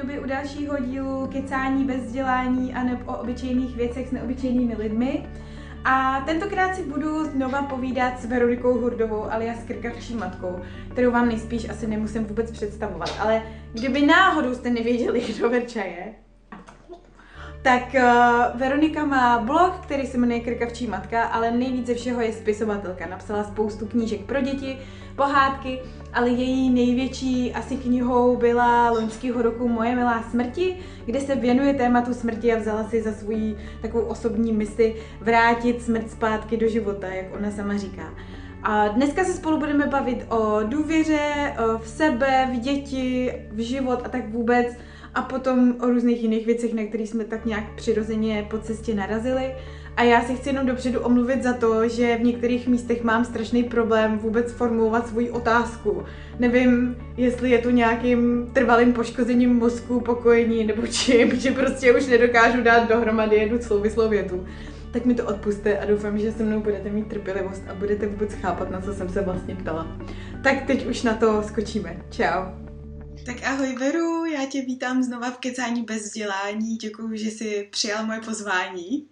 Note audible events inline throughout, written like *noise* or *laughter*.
doby u dalšího dílu Kecání bez vzdělání a nebo o obyčejných věcech s neobyčejnými lidmi. A tentokrát si budu znova povídat s Veronikou Hurdovou alias Krkavčí matkou, kterou vám nejspíš asi nemusím vůbec představovat. Ale kdyby náhodou jste nevěděli, *laughs* kdo Verča je, tak uh, Veronika má blog, který se jmenuje Krkavčí matka, ale nejvíce všeho je spisovatelka. Napsala spoustu knížek pro děti, pohádky, ale její největší asi knihou byla loňského roku Moje milá smrti, kde se věnuje tématu smrti a vzala si za svůj takovou osobní misi vrátit smrt zpátky do života, jak ona sama říká. A dneska se spolu budeme bavit o důvěře, v sebe, v děti, v život a tak vůbec a potom o různých jiných věcech, na které jsme tak nějak přirozeně po cestě narazili. A já si chci jenom dopředu omluvit za to, že v některých místech mám strašný problém vůbec formulovat svoji otázku. Nevím, jestli je to nějakým trvalým poškozením mozku, pokojení nebo čím, *laughs* že prostě už nedokážu dát dohromady jednu souvislou větu. Tak mi to odpuste a doufám, že se mnou budete mít trpělivost a budete vůbec chápat, na co jsem se vlastně ptala. Tak teď už na to skočíme. Ciao. Tak ahoj Veru, já tě vítám znova v Kecání bez vzdělání. Děkuji, že jsi přijal moje pozvání.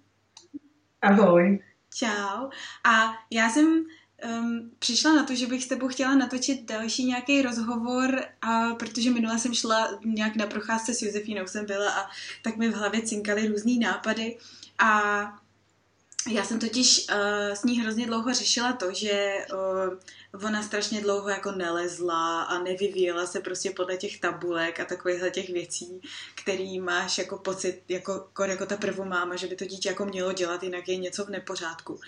Ahoj. Čau. A já jsem um, přišla na to, že bych s tebou chtěla natočit další nějaký rozhovor, a protože minule jsem šla nějak na procházce s Josefínou jsem byla a tak mi v hlavě cinkaly různý nápady a já jsem totiž uh, s ní hrozně dlouho řešila to, že uh, ona strašně dlouho jako nelezla a nevyvíjela se prostě podle těch tabulek a takovýchhle těch věcí, který máš jako pocit, jako, jako ta prvomáma, že by to dítě jako mělo dělat, jinak je něco v nepořádku.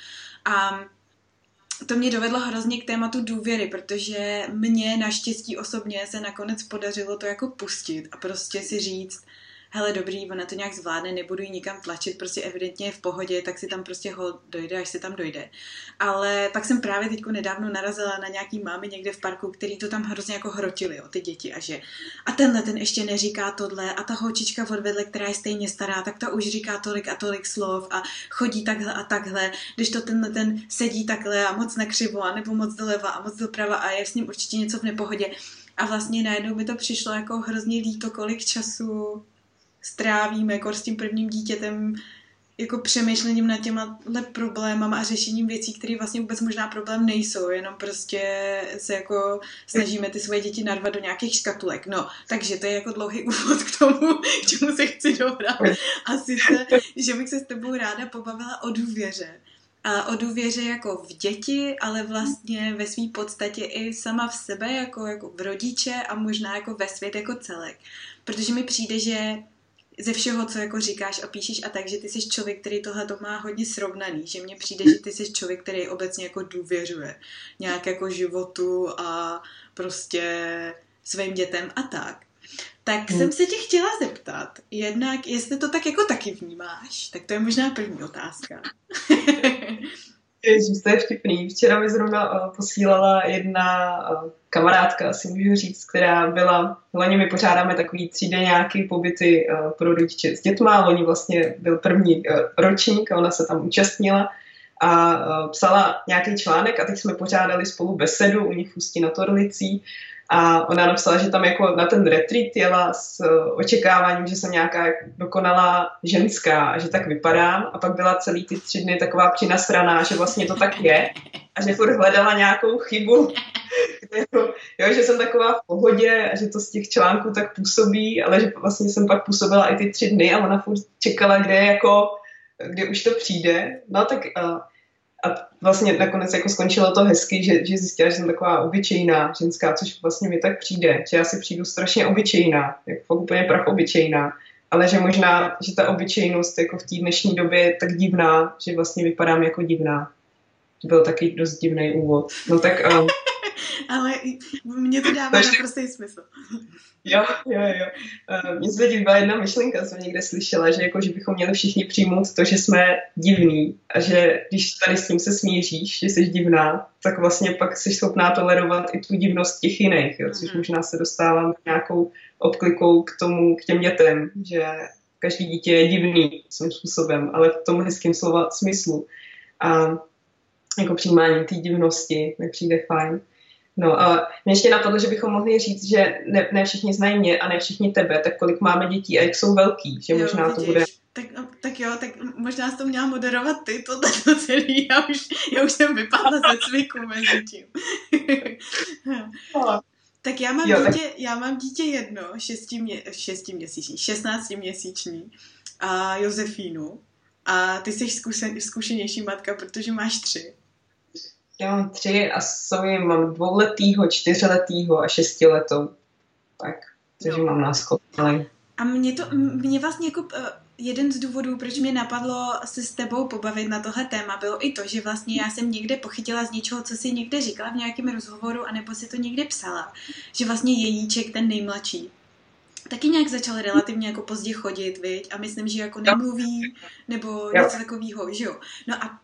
A to mě dovedlo hrozně k tématu důvěry, protože mně naštěstí osobně se nakonec podařilo to jako pustit a prostě si říct, hele dobrý, ona to nějak zvládne, nebudu ji nikam tlačit, prostě evidentně je v pohodě, tak si tam prostě ho dojde, až si tam dojde. Ale pak jsem právě teď nedávno narazila na nějaký mámy někde v parku, který to tam hrozně jako hrotili, jo, ty děti a že a tenhle ten ještě neříká tohle a ta holčička odvedle, která je stejně stará, tak ta už říká tolik a tolik slov a chodí takhle a takhle, když to tenhle ten sedí takhle a moc nakřivo a nebo moc doleva a moc doprava a je s ním určitě něco v nepohodě. A vlastně najednou mi to přišlo jako hrozně líto, kolik času strávíme jako s tím prvním dítětem jako přemýšlením nad těma problémama a řešením věcí, které vlastně vůbec možná problém nejsou, jenom prostě se jako snažíme ty svoje děti narvat do nějakých škatulek. No, takže to je jako dlouhý *laughs* úvod k tomu, k čemu se chci dobrat. A sice, že bych se s tebou ráda pobavila o důvěře. A o důvěře jako v děti, ale vlastně ve své podstatě i sama v sebe, jako, jako v rodiče a možná jako ve svět jako celek. Protože mi přijde, že ze všeho, co jako říkáš a píšeš a tak, že ty jsi člověk, který tohle to má hodně srovnaný, že mně přijde, že ty jsi člověk, který obecně jako důvěřuje nějak jako životu a prostě svým dětem a tak. Tak hmm. jsem se tě chtěla zeptat, jednak, jestli to tak jako taky vnímáš, tak to je možná první otázka. *laughs* Ježiš, to je vtipný. Včera mi zrovna uh, posílala jedna uh, kamarádka, asi můžu říct, která byla, loni my pořádáme takový třídeňáky pobyty uh, pro rodiče s dětma, loni vlastně byl první ročník a ona se tam účastnila a psala nějaký článek a teď jsme pořádali spolu besedu u nich Ústí na Torlicí a ona napsala, že tam jako na ten retreat jela s uh, očekáváním, že jsem nějaká dokonalá ženská a že tak vypadám. A pak byla celý ty tři dny taková přinasraná, že vlastně to tak je. A že furt hledala nějakou chybu. Jako, *laughs* jo, že jsem taková v pohodě a že to z těch článků tak působí, ale že vlastně jsem pak působila i ty tři dny a ona furt čekala, kde jako, kde už to přijde. No tak uh, a vlastně nakonec jako skončilo to hezky, že, že zjistila, že jsem taková obyčejná ženská, což vlastně mi tak přijde, že já si přijdu strašně obyčejná, jako úplně prach obyčejná, ale že možná, že ta obyčejnost jako v té dnešní době je tak divná, že vlastně vypadám jako divná. To byl taky dost divný úvod. No tak... Um, *laughs* ale mě to dává naprostý smysl. Jo, jo, jo. Mně se líbila jedna myšlenka, jsem někde slyšela, že, jako, že bychom měli všichni přijmout to, že jsme divní a že když tady s tím se smíříš, že jsi divná, tak vlastně pak jsi schopná tolerovat i tu divnost těch jiných, jo, což mm-hmm. možná se dostávám nějakou obklikou k tomu, k těm dětem, že každý dítě je divný svým způsobem, ale v tom hezkém slova smyslu. A jako přijímání té divnosti mi přijde fajn. No a mě ještě napadlo, že bychom mohli říct, že ne, ne všichni znají mě a ne všichni tebe, tak kolik máme dětí a jak jsou velký, že jo, možná vidíš. to bude... Tak, no, tak jo, tak možná jsi to měla moderovat ty, to, *laughs* to celý, já už, já už jsem vypadla ze cviku mezi tím. *laughs* no. Tak já mám, jo, dítě, tak... já mám dítě jedno, šesti, mě, šesti měsíční, šestnácti měsíční a Josefínu. A ty jsi zkušen, zkušenější matka, protože máš tři. Já mám tři a jsou mám dvouletýho, čtyřletýho a šestiletou. Tak, takže no. mám náskok. A mě to, mě vlastně jako uh, jeden z důvodů, proč mě napadlo se s tebou pobavit na tohle téma, bylo i to, že vlastně já jsem někde pochytila z něčeho, co si někde říkala v nějakém rozhovoru, anebo si to někde psala, že vlastně jejíček, ten nejmladší, taky nějak začal relativně jako pozdě chodit, viď? A myslím, že jako nemluví, nebo něco takového, že jo. No a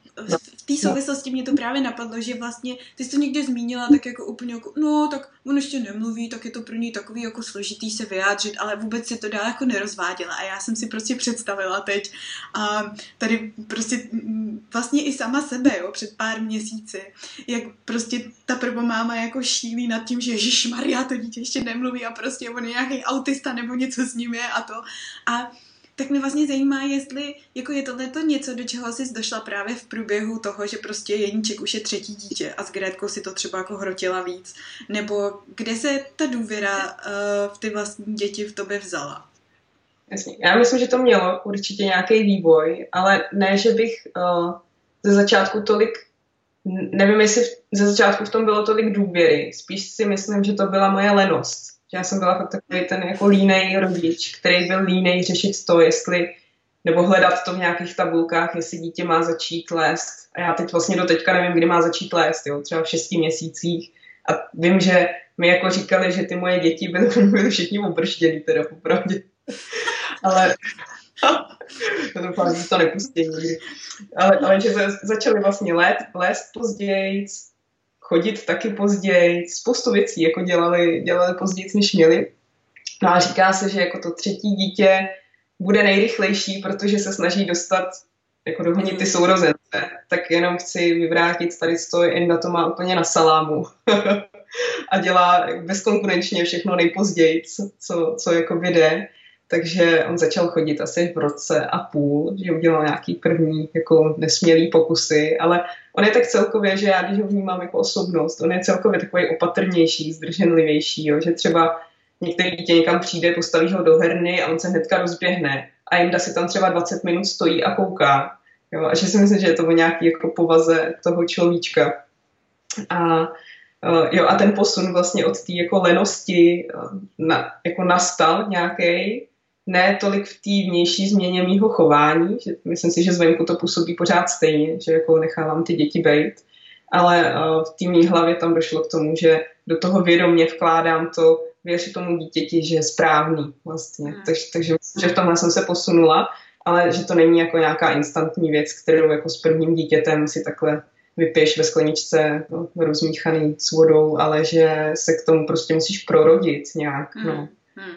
v té souvislosti mě to právě napadlo, že vlastně, ty jsi to někde zmínila, tak jako úplně jako, no, tak on ještě nemluví, tak je to pro něj takový jako složitý se vyjádřit, ale vůbec si to dál jako nerozváděla a já jsem si prostě představila teď a tady prostě vlastně i sama sebe, jo, před pár měsíci, jak prostě ta prvomáma jako šílí nad tím, že Ježíš Maria, to dítě ještě nemluví a prostě on je nějaký autista nebo něco s ním je a to. A tak mě vlastně zajímá, jestli jako je tohle to něco, do čeho jsi došla právě v průběhu toho, že prostě Jeníček už je třetí dítě a s Grétkou si to třeba jako hrotila víc, nebo kde se ta důvěra uh, v ty vlastní děti v tobě vzala? Jasně. Já myslím, že to mělo určitě nějaký vývoj, ale ne, že bych uh, ze začátku tolik, nevím, jestli ze začátku v tom bylo tolik důvěry, spíš si myslím, že to byla moje lenost já jsem byla fakt takový ten jako línej rodič, který byl línej řešit to, jestli nebo hledat to v nějakých tabulkách, jestli dítě má začít lézt. A já teď vlastně do teďka nevím, kdy má začít lézt, jo, třeba v šesti měsících. A vím, že mi jako říkali, že ty moje děti byly, *laughs* byly všichni obržděný, teda popravdě. Ale *laughs* to doufám, že to nepustí. Ale, ale že začaly vlastně let, lézt později, chodit taky později, spoustu věcí jako dělali, dělali později, než měli. No a říká se, že jako to třetí dítě bude nejrychlejší, protože se snaží dostat jako dohonit ty mm. sourozence. Tak jenom chci vyvrátit tady to, Enda to má úplně na salámu. *laughs* a dělá bezkonkurenčně všechno nejpozději, co, co, co jako jde takže on začal chodit asi v roce a půl, že udělal nějaký první jako nesmělý pokusy, ale on je tak celkově, že já když ho vnímám jako osobnost, on je celkově takový opatrnější, zdrženlivější, jo, že třeba některý dítě někam přijde, postaví ho do herny a on se hnedka rozběhne a Jenda si tam třeba 20 minut stojí a kouká. Jo, a že si myslím, že je to o nějaký jako povaze toho človíčka. A uh, jo, a ten posun vlastně od té jako lenosti uh, na, jako nastal nějaký ne tolik v té vnější změně mýho chování, že myslím si, že zvenku to působí pořád stejně, že jako nechávám ty děti bejt, ale uh, v té mý hlavě tam došlo k tomu, že do toho vědomě vkládám to, věřit tomu dítěti, že je správný vlastně. Hmm. Takže, takže myslím, že v tomhle jsem se posunula, ale že to není jako nějaká instantní věc, kterou jako s prvním dítětem si takhle vypiješ ve skleničce no, rozmíchaný s vodou, ale že se k tomu prostě musíš prorodit nějak. No. Hmm.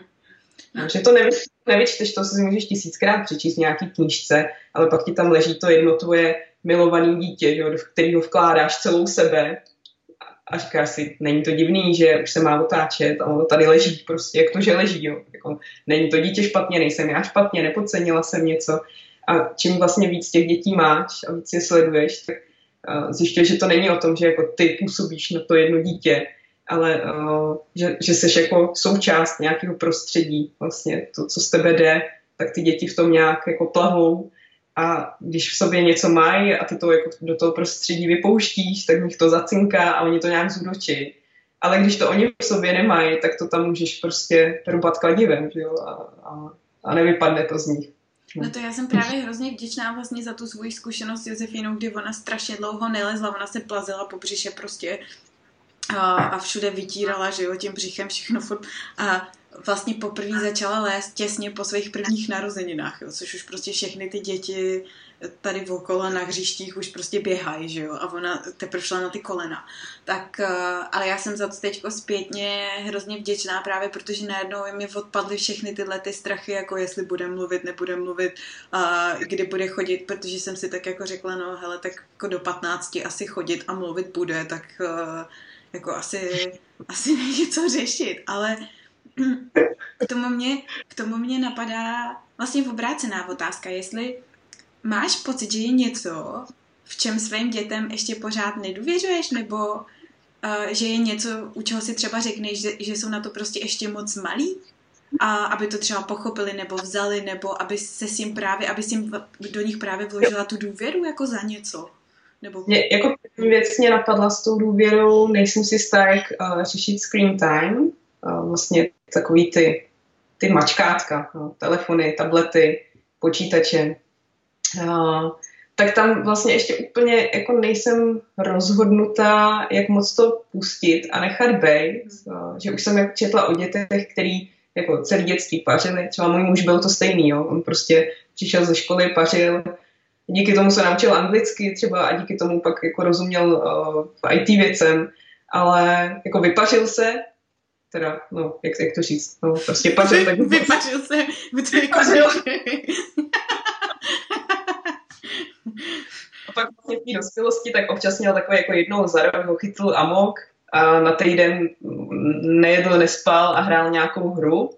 Že to nevíš, nevyčteš, to si můžeš tisíckrát přečíst v nějaký knížce, ale pak ti tam leží to jedno tvoje milované dítě, že, v kterého vkládáš celou sebe a říkáš si, není to divný, že už se má otáčet a ono tady leží prostě, jak to, že leží, jo. Jako, není to dítě špatně, nejsem já špatně, nepodcenila jsem něco a čím vlastně víc těch dětí máš a víc je sleduješ, tak uh, zjišťuješ, že to není o tom, že jako ty působíš na to jedno dítě, ale uh, že, že jsi jako součást nějakého prostředí, vlastně to, co z tebe jde, tak ty děti v tom nějak jako plavou a když v sobě něco mají a ty to jako do toho prostředí vypouštíš, tak nich to zacinká a oni to nějak zúročí. Ale když to oni v sobě nemají, tak to tam můžeš prostě rubat kladivem, že jo? A, a, a nevypadne to z nich. No to já jsem právě hrozně vděčná vlastně za tu svoji zkušenost s Josefinou, kdy ona strašně dlouho nelezla, ona se plazila po břiše prostě a, a všude vytírala, že jo, tím břichem všechno furt. A vlastně poprvé začala lézt těsně po svých prvních narozeninách, jo, což už prostě všechny ty děti tady okolo na hřištích už prostě běhají, že jo, a ona teprve šla na ty kolena. Tak, ale já jsem za to teďko zpětně hrozně vděčná právě, protože najednou mi odpadly všechny tyhle ty strachy, jako jestli bude mluvit, nebude mluvit, a kdy bude chodit, protože jsem si tak jako řekla, no hele, tak jako do 15 asi chodit a mluvit bude, tak jako asi, asi není co řešit, ale k tomu mě, k tomu mě napadá vlastně obrácená otázka, jestli máš pocit, že je něco, v čem svým dětem ještě pořád nedůvěřuješ, nebo uh, že je něco, u čeho si třeba řekneš, že, že jsou na to prostě ještě moc malí? A aby to třeba pochopili nebo vzali, nebo aby se s jim právě, aby jim do nich právě vložila tu důvěru jako za něco. Nebo... Mě, jako první věc mě napadla s tou důvěrou, nejsem si jistá, jak uh, řešit screen time, uh, vlastně takový ty, ty mačkátka, no, telefony, tablety, počítače. Uh, tak tam vlastně ještě úplně jako nejsem rozhodnutá, jak moc to pustit a nechat být. Uh, že už jsem jak četla o dětech, který jako celý dětství pařili. Třeba můj muž byl to stejný, jo. On prostě přišel ze školy, pařil, díky tomu se naučil anglicky třeba a díky tomu pak jako rozuměl uh, IT věcem, ale jako vypařil se, teda, no, jak, jak to říct, no, prostě pařil. Tak vypařil se, vypařil. *laughs* a pak vlastně v té dospělosti tak občas měl takové jako jednou za rok ho chytl amok a na týden nejedl, nespal a hrál nějakou hru.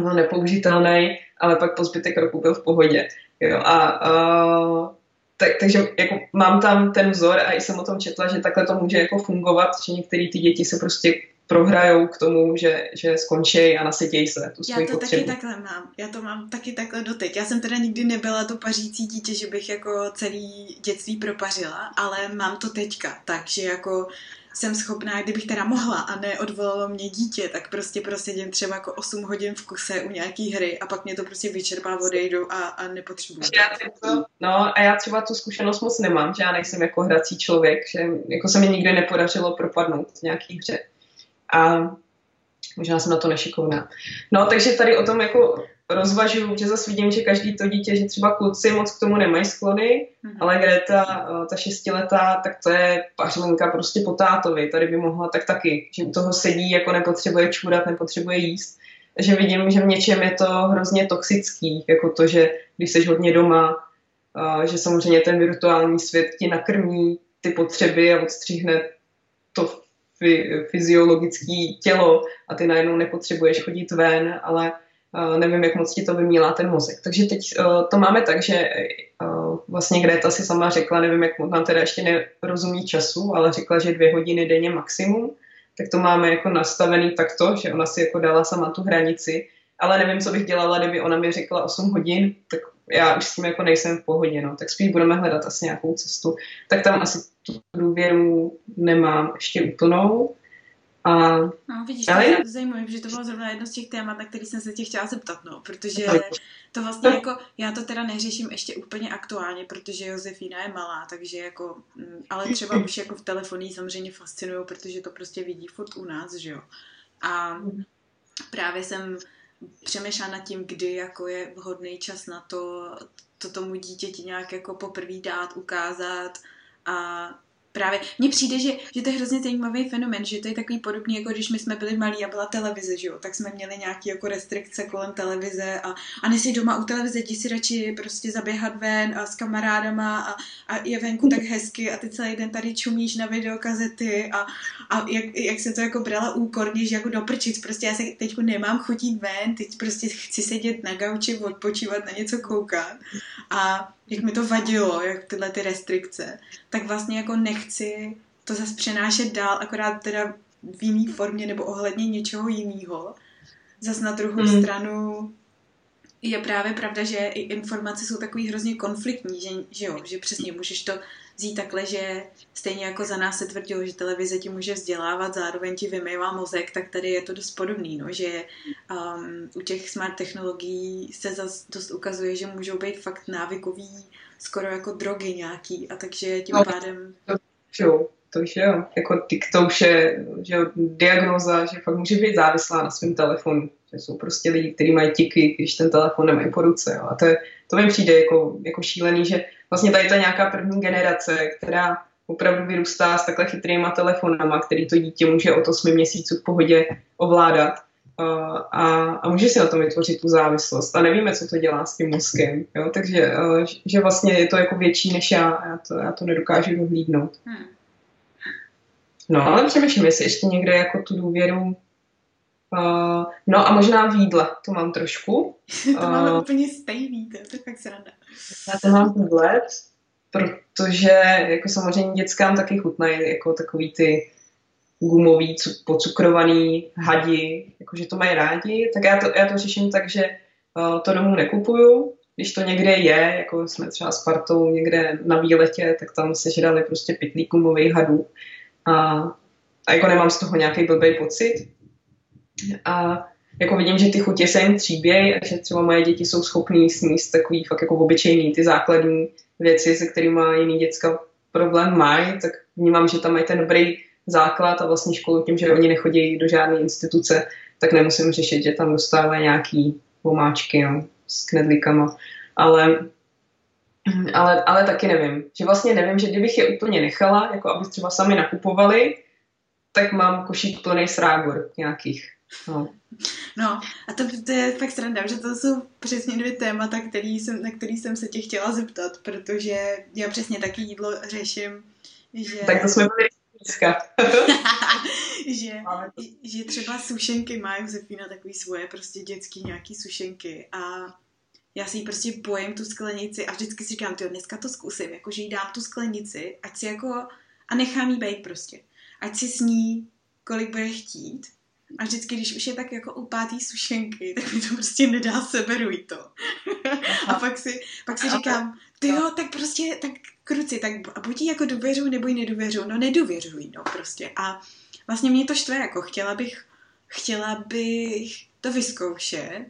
Byl nepoužitelný, ale pak po zbytek roku byl v pohodě. Jo, a uh, tak, takže jako mám tam ten vzor a i jsem o tom četla, že takhle to může jako fungovat, že některé ty děti se prostě prohrajou k tomu, že, že skončí a nasytějí se tu Já to potřebu. taky takhle mám. Já to mám taky takhle doteď. Já jsem teda nikdy nebyla to pařící dítě, že bych jako celý dětství propařila, ale mám to teďka. Takže jako jsem schopná, kdybych teda mohla a neodvolalo mě dítě, tak prostě prosedím třeba jako 8 hodin v kuse u nějaký hry a pak mě to prostě vyčerpá, odejdu a, a nepotřebuji. no a já třeba tu zkušenost moc nemám, že já nejsem jako hrací člověk, že jako se mi nikdy nepodařilo propadnout nějaký hře. A možná jsem na to nešikovná. No, takže tady o tom jako rozvažuju, že zase vidím, že každý to dítě, že třeba kluci moc k tomu nemají sklony, mm-hmm. ale Greta, eh, ta šestiletá, tak to je pařlinka prostě po tátovi, tady by mohla tak taky, že u toho sedí, jako nepotřebuje čůrat, nepotřebuje jíst. Takže vidím, že v něčem je to hrozně toxický, jako to, že když jsi hodně doma, eh, že samozřejmě ten virtuální svět ti nakrmí ty potřeby a odstříhne to fyziologické tělo a ty najednou nepotřebuješ chodit ven, ale nevím, jak moc ti to vymílá ten mozek. Takže teď uh, to máme tak, že uh, vlastně Greta si sama řekla, nevím, jak nám teda ještě nerozumí času, ale řekla, že dvě hodiny denně maximum, tak to máme jako nastavený takto, že ona si jako dala sama tu hranici, ale nevím, co bych dělala, kdyby ona mi řekla 8 hodin, tak já už s tím jako nejsem v pohodě, no, tak spíš budeme hledat asi nějakou cestu. Tak tam asi tu důvěru nemám ještě úplnou. A, no, vidíš, to je zajímavé, že to bylo zrovna jedno z těch témat, na který jsem se tě chtěla zeptat, no, protože to vlastně jako, já to teda neřeším ještě úplně aktuálně, protože Josefína je malá, takže jako, mm, ale třeba už jako v telefoní samozřejmě fascinují, protože to prostě vidí furt u nás, že jo. A právě jsem přemýšlela nad tím, kdy jako je vhodný čas na to, to tomu dítěti nějak jako poprvé dát, ukázat a právě, mně přijde, že, že to je hrozně zajímavý fenomen, že to je takový podobný, jako když my jsme byli malí a byla televize, že jo, tak jsme měli nějaké jako restrikce kolem televize a, a nesi doma u televize, jdi si radši prostě zaběhat ven a s kamarádama a, a je venku tak hezky a ty celý den tady čumíš na videokazety a, a jak, jak se to jako brala úkorně, že jako doprčit, prostě já se teď nemám chodit ven, teď prostě chci sedět na gauči, odpočívat, na něco koukat. A jak mi to vadilo, jak tyhle ty restrikce, tak vlastně jako nechci to zase přenášet dál, akorát teda v jiný formě nebo ohledně něčeho jiného. Zas na druhou mm. stranu je právě pravda, že i informace jsou takový hrozně konfliktní, že, že jo, že přesně můžeš to vzít takhle, že stejně jako za nás se tvrdilo, že televize ti může vzdělávat, zároveň ti vymývá mozek, tak tady je to dost podobný, no, že um, u těch smart technologií se zase dost ukazuje, že můžou být fakt návykový, skoro jako drogy nějaký a takže tím no, pádem... Jo, to už jo, jako to už je že jo, diagnoza, že fakt může být závislá na svém telefonu, že jsou prostě lidi, kteří mají tiky, když ten telefon nemají po ruce, jo, a to, je, to mi přijde jako, jako šílený, že vlastně tady ta nějaká první generace, která opravdu vyrůstá s takhle chytrýma telefonama, který to dítě může od 8 měsíců v pohodě ovládat a, a může si na tom vytvořit tu závislost. A nevíme, co to dělá s tím mozkem. Jo? Takže že vlastně je to jako větší než já. Já to, já to nedokážu dohlídnout. Hmm. No, ale přemýšlím, jestli ještě někde jako tu důvěru Uh, no a možná v jídle, to mám trošku. *laughs* to máme uh, úplně stejný, to, to je fakt sranda. Já to mám jídle, protože jako samozřejmě dětskám taky chutnají jako takový ty gumový, pocukrovaný hadi, jakože to mají rádi, tak já to, já to řeším tak, že uh, to domů nekupuju, když to někde je, jako jsme třeba s partou někde na výletě, tak tam se žrali prostě pytlík gumových hadů a, a jako nemám z toho nějaký blbý pocit, a jako vidím, že ty chutě se jim tříbějí a že třeba moje děti jsou schopný sníst takový fakt jako obyčejný, ty základní věci, se kterými jiný děcka problém mají, tak vnímám, že tam mají ten dobrý základ a vlastně školu tím, že oni nechodí do žádné instituce, tak nemusím řešit, že tam dostávají nějaký pomáčky no, s knedlíkama. Ale, *clears throat* ale, ale taky nevím. Že vlastně nevím, že kdybych je úplně nechala, jako aby třeba sami nakupovali, tak mám košík plný srágor nějakých. No. no a to, to je fakt sranda, že to jsou přesně dvě témata, který jsem, na který jsem se tě chtěla zeptat, protože já přesně taky jídlo řeším, že... Tak to jsme byli dneska. *laughs* že, že třeba sušenky má Josefína takový svoje prostě dětský nějaký sušenky a já si ji prostě bojím tu sklenici a vždycky si říkám, ty dneska to zkusím, jako že jí dám tu sklenici, ať si jako, a nechám jí být prostě. Ať si sní, kolik bude chtít a vždycky, když už je tak jako u pátý sušenky, tak mi to prostě nedá, seberuj to. *laughs* a pak si, pak si říkám, ty jo, tak prostě, tak kruci, tak buď jí jako důvěřuj, nebo jí nedůvěřuj. No nedůvěřuj, no prostě. A vlastně mě to štve, jako chtěla bych, chtěla bych to vyzkoušet,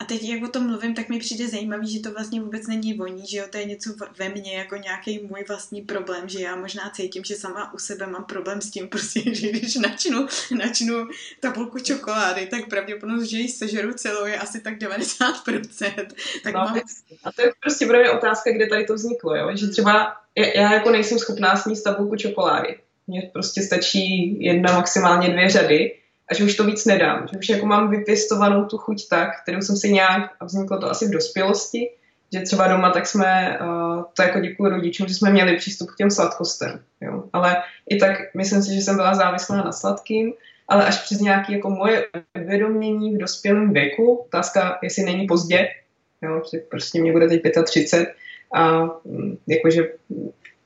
a teď, jak o tom mluvím, tak mi přijde zajímavý, že to vlastně vůbec není voní, že jo, to je něco ve mně, jako nějaký můj vlastní problém, že já možná cítím, že sama u sebe mám problém s tím, *laughs* prostě, že když načnu, načnu tabulku čokolády, tak pravděpodobnost, že ji sežeru celou je asi tak 90%. Tak no, mám... A to je prostě pro mě otázka, kde tady to vzniklo, jo? že třeba já jako nejsem schopná sníst tabulku čokolády. Mně prostě stačí jedna, maximálně dvě řady a že už to víc nedám. Že už jako mám vypěstovanou tu chuť tak, kterou jsem si nějak, a vzniklo to asi v dospělosti, že třeba doma tak jsme, uh, to jako děkuji rodičům, že jsme měli přístup k těm sladkostem. Jo. Ale i tak myslím si, že jsem byla závislá na sladkým, ale až přes nějaké jako moje uvědomění v dospělém věku, otázka, jestli není pozdě, jo, prostě mě bude teď 35 a mm, jakože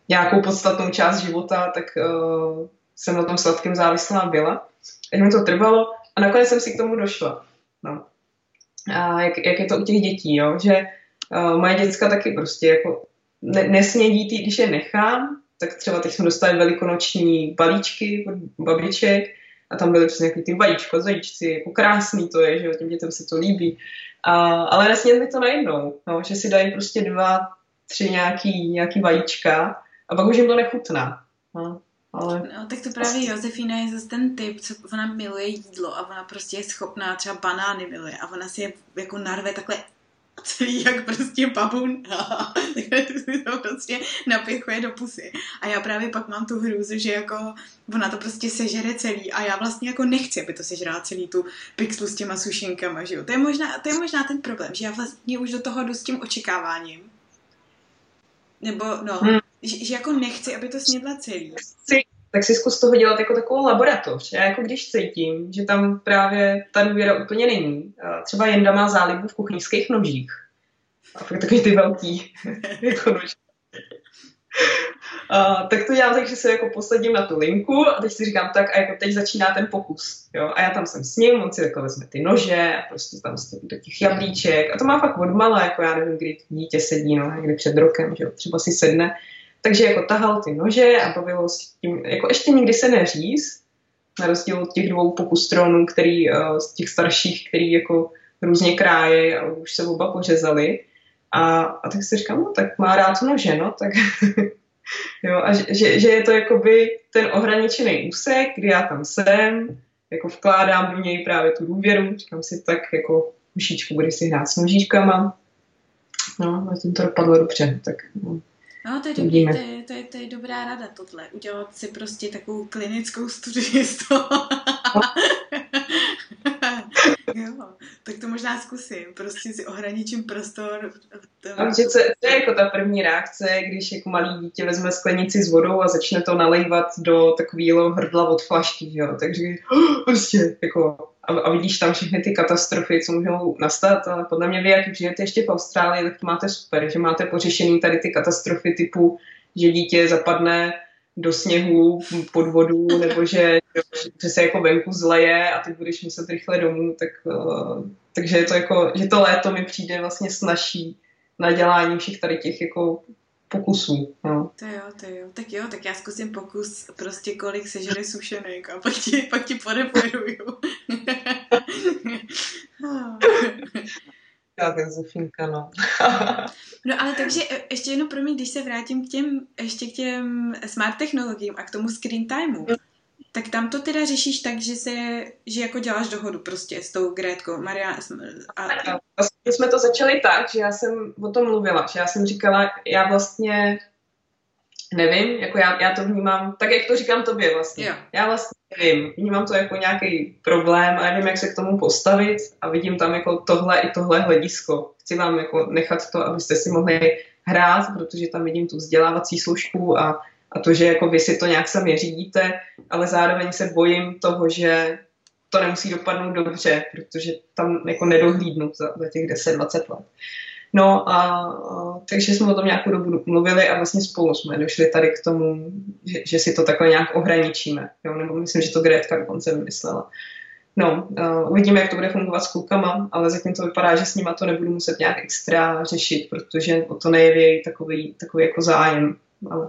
nějakou podstatnou část života, tak uh, jsem na tom sladkém závislá byla tak mi to trvalo a nakonec jsem si k tomu došla. No. A jak, jak je to u těch dětí, jo? že uh, moje děcka taky prostě jako ne, nesmědí, ty, když je nechám, tak třeba teď jsme dostali velikonoční balíčky od babiček a tam byly přesně ty vajíčko, zajíčci, jako krásný to je, že těm dětem se to líbí. A, ale nesměli to najednou, no, že si dají prostě dva, tři nějaký, nějaký vajíčka a pak už jim to nechutná. No. Ale... No, tak to právě Josefína je zase ten typ, co ona miluje jídlo a ona prostě je schopná, třeba banány miluje a ona si je jako narve takhle celý jak prostě babun *laughs* takhle si to prostě napichuje do pusy. A já právě pak mám tu hrůzu, že jako ona to prostě sežere celý a já vlastně jako nechci, aby to sežrala celý tu pixlu s těma sušinkama, že jo. To je možná, to je možná ten problém, že já vlastně už do toho jdu s tím očekáváním. Nebo no, hmm že, že jako nechci, aby to snědla celý. Tak si zkus toho dělat jako takovou laboratoř. Já jako když cítím, že tam právě ta důvěra úplně není. Třeba Jenda má zálibu v kuchyňských nožích. A fakt takový ty velký *laughs* jako. Tak to dělám tak, že se jako posadím na tu linku a teď si říkám tak a jako teď začíná ten pokus. Jo? A já tam jsem s ním, on si takhle vezme ty nože a prostě tam z těch jablíček a to má fakt odmala, jako já nevím, kdy dítě sedí, no, někdy před rokem, že jo? třeba si sedne takže jako tahal ty nože a bavilo s tím, jako ještě nikdy se neříz, na rozdíl od těch dvou pokustronů, který, uh, z těch starších, který jako různě kráje a už se oba pořezali. A, a tak si říkám, no tak má rád nože, no, tak *laughs* jo, a že, že je to jakoby ten ohraničený úsek, kdy já tam jsem, jako vkládám do něj právě tu důvěru, říkám si tak jako mušičku bude si hrát s nožičkama. No, a tím to dopadlo dobře, tak no. No, to je, dobrý, to, je, to, je, to je dobrá rada tohle. Udělat si prostě takovou klinickou studii z toho. *laughs* jo, tak to možná zkusím, prostě si ohraničím prostor. A že co, co je jako ta první reakce, když jako malý dítě vezme sklenici s vodou a začne to nalejvat do takového hrdla od flašky, jo, takže *gasps* prostě jako a, a vidíš tam všechny ty katastrofy, co můžou nastat, ale podle mě vy, jak žijete ještě v Austrálii, tak to máte super, že máte pořešený tady ty katastrofy typu, že dítě zapadne do sněhu pod vodu, *laughs* nebo že, že se jako venku zleje a ty budeš muset rychle domů, tak, uh, takže je to jako, že to léto mi přijde vlastně snažší na dělání všech tady těch jako pokusů. No. To jo, to jo. Tak jo, tak já zkusím pokus prostě kolik sežere sušenek a pak ti, pak ti poreperuju. *laughs* Já tak Zofinka, no. no ale takže e, ještě jenom pro mě, když se vrátím k těm, ještě k těm smart technologiím a k tomu screen timeu, tak tam to teda řešíš tak, že se, že jako děláš dohodu prostě s tou Grétkou, Maria a... Vlastně jsme to začali tak, že já jsem o tom mluvila, že já jsem říkala, já vlastně nevím, jako já, já to vnímám, tak jak to říkám tobě vlastně. Jo. Já vlastně nevím, vnímám to jako nějaký problém a nevím, jak se k tomu postavit a vidím tam jako tohle i tohle hledisko. Chci vám jako nechat to, abyste si mohli hrát, protože tam vidím tu vzdělávací služku a, a to, že jako vy si to nějak sami řídíte, ale zároveň se bojím toho, že to nemusí dopadnout dobře, protože tam jako nedohlídnu za, za těch 10-20 let. No a, a takže jsme o tom nějakou dobu mluvili a vlastně spolu jsme došli tady k tomu, že, že si to takhle nějak ohraničíme. Jo? Nebo myslím, že to Gretka dokonce vymyslela. No, uh, uvidíme, jak to bude fungovat s klukama, ale zatím to vypadá, že s nima to nebudu muset nějak extra řešit, protože o to nejeví takový, takový jako zájem. Ale,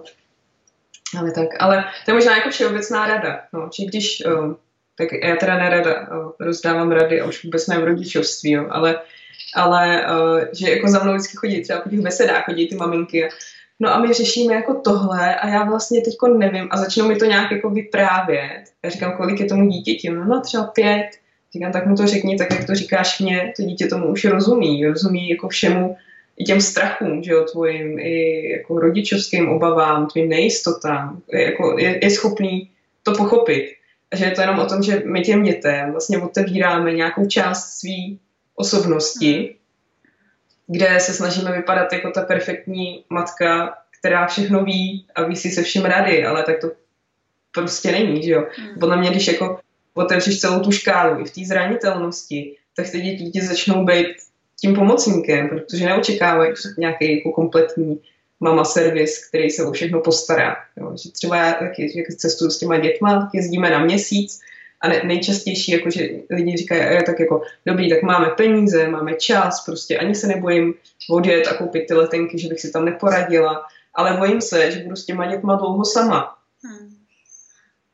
ale tak, ale to je možná jako všeobecná rada, no, že když, uh, tak já teda nerada uh, rozdávám rady a už vůbec ne v rodičovství, jo, ale ale uh, že jako za mnou vždycky chodí, třeba po těch besedách chodí ty maminky. No a my řešíme jako tohle a já vlastně teďko nevím a začnou mi to nějak jako vyprávět. Já říkám, kolik je tomu dítěti? No, no třeba pět. Říkám, tak mu to řekni, tak jak to říkáš mě, to dítě tomu už rozumí, rozumí jako všemu, i těm strachům, že jo, tvojim i jako rodičovským obavám, tvým nejistotám, je, jako, je, je schopný to pochopit. A že je to jenom o tom, že my těm dětem vlastně otevíráme nějakou část svý osobnosti, kde se snažíme vypadat jako ta perfektní matka, která všechno ví a ví si se vším rady, ale tak to prostě není, že jo. Hmm. Podle mě, když jako otevřeš celou tu škálu i v té zranitelnosti, tak ty děti začnou být tím pomocníkem, protože neočekávají nějaký jako kompletní mama servis, který se o všechno postará. Jo. Že třeba já taky, jak cestuju s těma dětma, tak jezdíme na měsíc a ne, nejčastější, jako že lidi říkají, je tak jako, dobrý, tak máme peníze, máme čas, prostě ani se nebojím odjet a koupit ty letenky, že bych si tam neporadila, ale bojím se, že budu s těma dětma dlouho sama.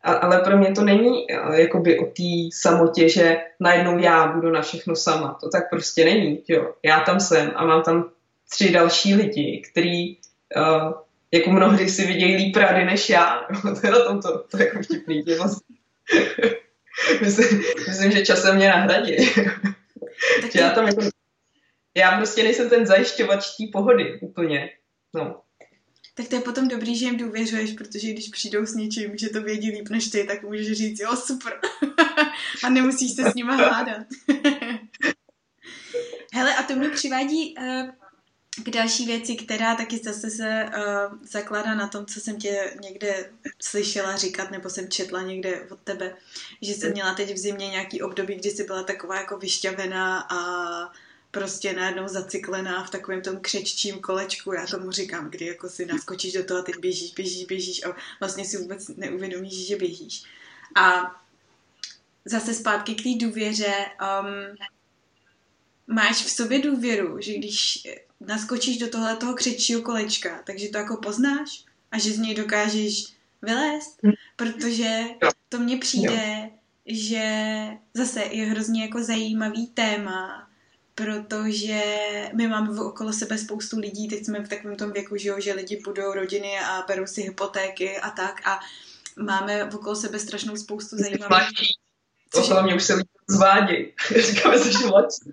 A, ale pro mě to není jakoby o té samotě, že najednou já budu na všechno sama. To tak prostě není. Jo. Já tam jsem a mám tam tři další lidi, který uh, jako mnohdy si vidějí líp rady než já. *laughs* to je na tom to, to jako vtipný. Vlastně. *laughs* myslím, myslím, že časem mě nahradí. já tam jako, já prostě nejsem ten zajišťovač té pohody úplně. No. Tak to je potom dobrý, že jim důvěřuješ, protože když přijdou s něčím, že to vědí líp než ty, tak můžeš říct, jo, super. *laughs* a nemusíš se s nima hádat. *laughs* Hele, a to mě přivádí uh, k další věci, která taky zase se uh, zakládá na tom, co jsem tě někde slyšela říkat, nebo jsem četla někde od tebe, že jsem měla teď v zimě nějaký období, kdy jsi byla taková jako vyšťavená a prostě najednou zacyklená v takovém tom křeččím kolečku, já tomu říkám, kdy jako si naskočíš do toho a teď běžíš, běžíš, běžíš a vlastně si vůbec neuvědomíš, že běžíš. A zase zpátky k té důvěře, um, máš v sobě důvěru, že když naskočíš do tohle toho křečího kolečka, takže to jako poznáš a že z něj dokážeš vylézt, hm. protože to mně přijde, že zase je hrozně jako zajímavý téma, protože my máme okolo sebe spoustu lidí, teď jsme v takovém tom věku, že, jo, že lidi budou rodiny a berou si hypotéky a tak a máme okolo sebe strašnou spoustu zajímavých... Okolo mě už se lidi zváděj. *laughs* Říkáme se, že mladší.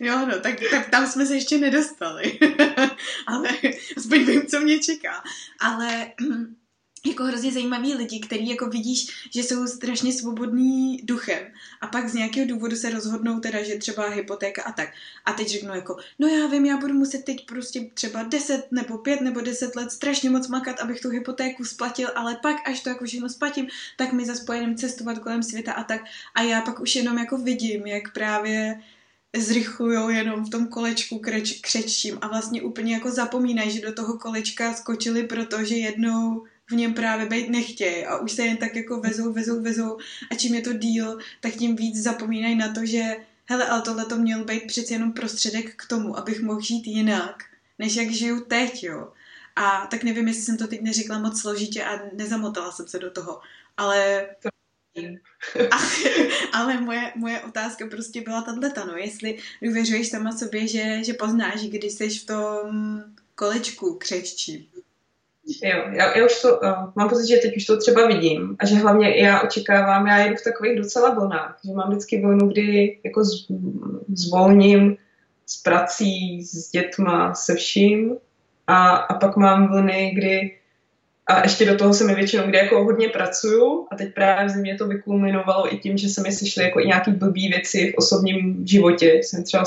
*laughs* jo, no, tak, tak tam jsme se ještě nedostali. *laughs* Ale aspoň vím, co mě čeká. Ale *clears throat* jako hrozně zajímaví lidi, který jako vidíš, že jsou strašně svobodní duchem a pak z nějakého důvodu se rozhodnou teda, že třeba hypotéka a tak. A teď řeknu jako, no já vím, já budu muset teď prostě třeba 10 nebo 5 nebo 10 let strašně moc makat, abych tu hypotéku splatil, ale pak až to jako všechno splatím, tak mi zase pojedem cestovat kolem světa a tak. A já pak už jenom jako vidím, jak právě zrychlujou jenom v tom kolečku kreč, křečím a vlastně úplně jako zapomínají, že do toho kolečka skočili, protože jednou v něm právě být nechtějí a už se jen tak jako vezou, vezou, vezou a čím je to díl, tak tím víc zapomínají na to, že hele, ale tohle to měl být přeci jenom prostředek k tomu, abych mohl žít jinak, než jak žiju teď, jo. A tak nevím, jestli jsem to teď neřekla moc složitě a nezamotala jsem se do toho, ale... *laughs* ale, moje, moje otázka prostě byla tato, no, jestli důvěřuješ sama sobě, že, že poznáš, když jsi v tom kolečku křeččí. Jo, já, já už to, uh, mám pocit, že teď už to třeba vidím a že hlavně já očekávám, já jedu v takových docela vlnách, že mám vždycky vlnu, kdy jako z, zvolním s prací, s dětma, se vším a, a pak mám vlny, kdy a ještě do toho se mi většinou, kde jako hodně pracuju a teď právě v zimě to vykulminovalo i tím, že se mi sešly jako i nějaký blbý věci v osobním životě, jsem třeba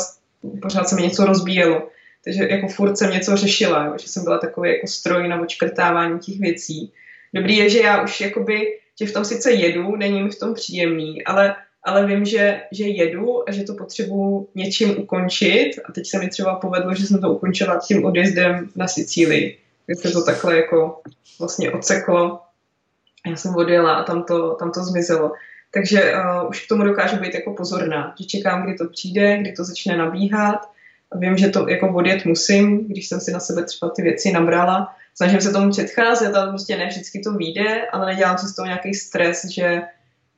pořád se mi něco rozbíjelo takže jako furt jsem něco řešila, že jsem byla takový jako stroj na očkrtávání těch věcí. Dobrý je, že já už jakoby, že v tom sice jedu, není mi v tom příjemný, ale, ale vím, že, že jedu a že to potřebuji něčím ukončit a teď se mi třeba povedlo, že jsem to ukončila tím odjezdem na Sicílii. Tak se to takhle jako vlastně odseklo. Já jsem odjela a tam to, tam to zmizelo. Takže uh, už k tomu dokážu být jako pozorná, že čekám, kdy to přijde, kdy to začne nabíhat vím, že to jako odjet musím, když jsem si na sebe třeba ty věci nabrala. Snažím se tomu předcházet, ale prostě ne vždycky to vyjde, ale nedělám si z toho nějaký stres, že,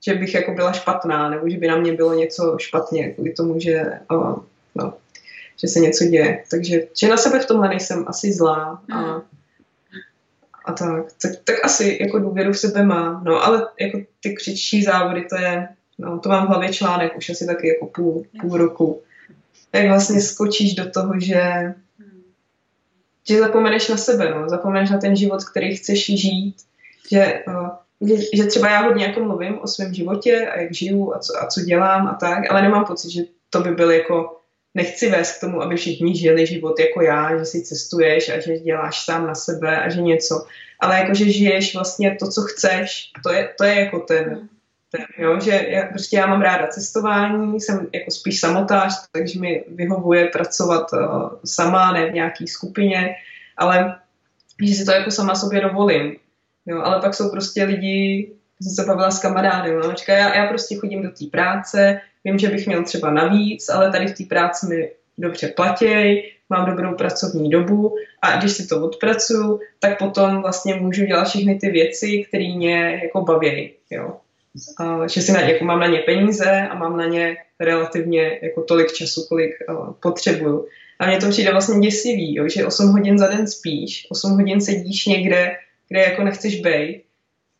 že bych jako byla špatná, nebo že by na mě bylo něco špatně, kvůli tomu, že, uh, no, že se něco děje. Takže že na sebe v tomhle nejsem asi zlá a, hmm. a tak, tak, tak asi jako důvěru v sebe mám. No ale jako ty křičí závody, to je, no to mám v hlavě článek už asi taky jako půl, půl roku jak vlastně skočíš do toho, že, že zapomeneš na sebe, no, zapomeneš na ten život, který chceš žít, že, že, že třeba já hodně jako mluvím o svém životě a jak žiju a co, a co dělám a tak, ale nemám pocit, že to by byl jako nechci vést k tomu, aby všichni žili život jako já, že si cestuješ a že děláš sám na sebe a že něco. Ale jako, že žiješ vlastně to, co chceš, to je, to je jako ten, jo, že já, prostě já mám ráda cestování, jsem jako spíš samotář, takže mi vyhovuje pracovat uh, sama, ne v nějaký skupině, ale že si to jako sama sobě dovolím. Jo, ale pak jsou prostě lidi, jsem se bavila s kamarádem, no, já, já prostě chodím do té práce, vím, že bych měl třeba navíc, ale tady v té práci mi dobře platí, mám dobrou pracovní dobu a když si to odpracuju, tak potom vlastně můžu dělat všechny ty věci, které mě jako baví. Jo že si na jako mám na ně peníze a mám na ně relativně jako tolik času, kolik uh, potřebuju. A mně to přijde vlastně děsivý, jo, že 8 hodin za den spíš, 8 hodin sedíš někde, kde jako nechceš být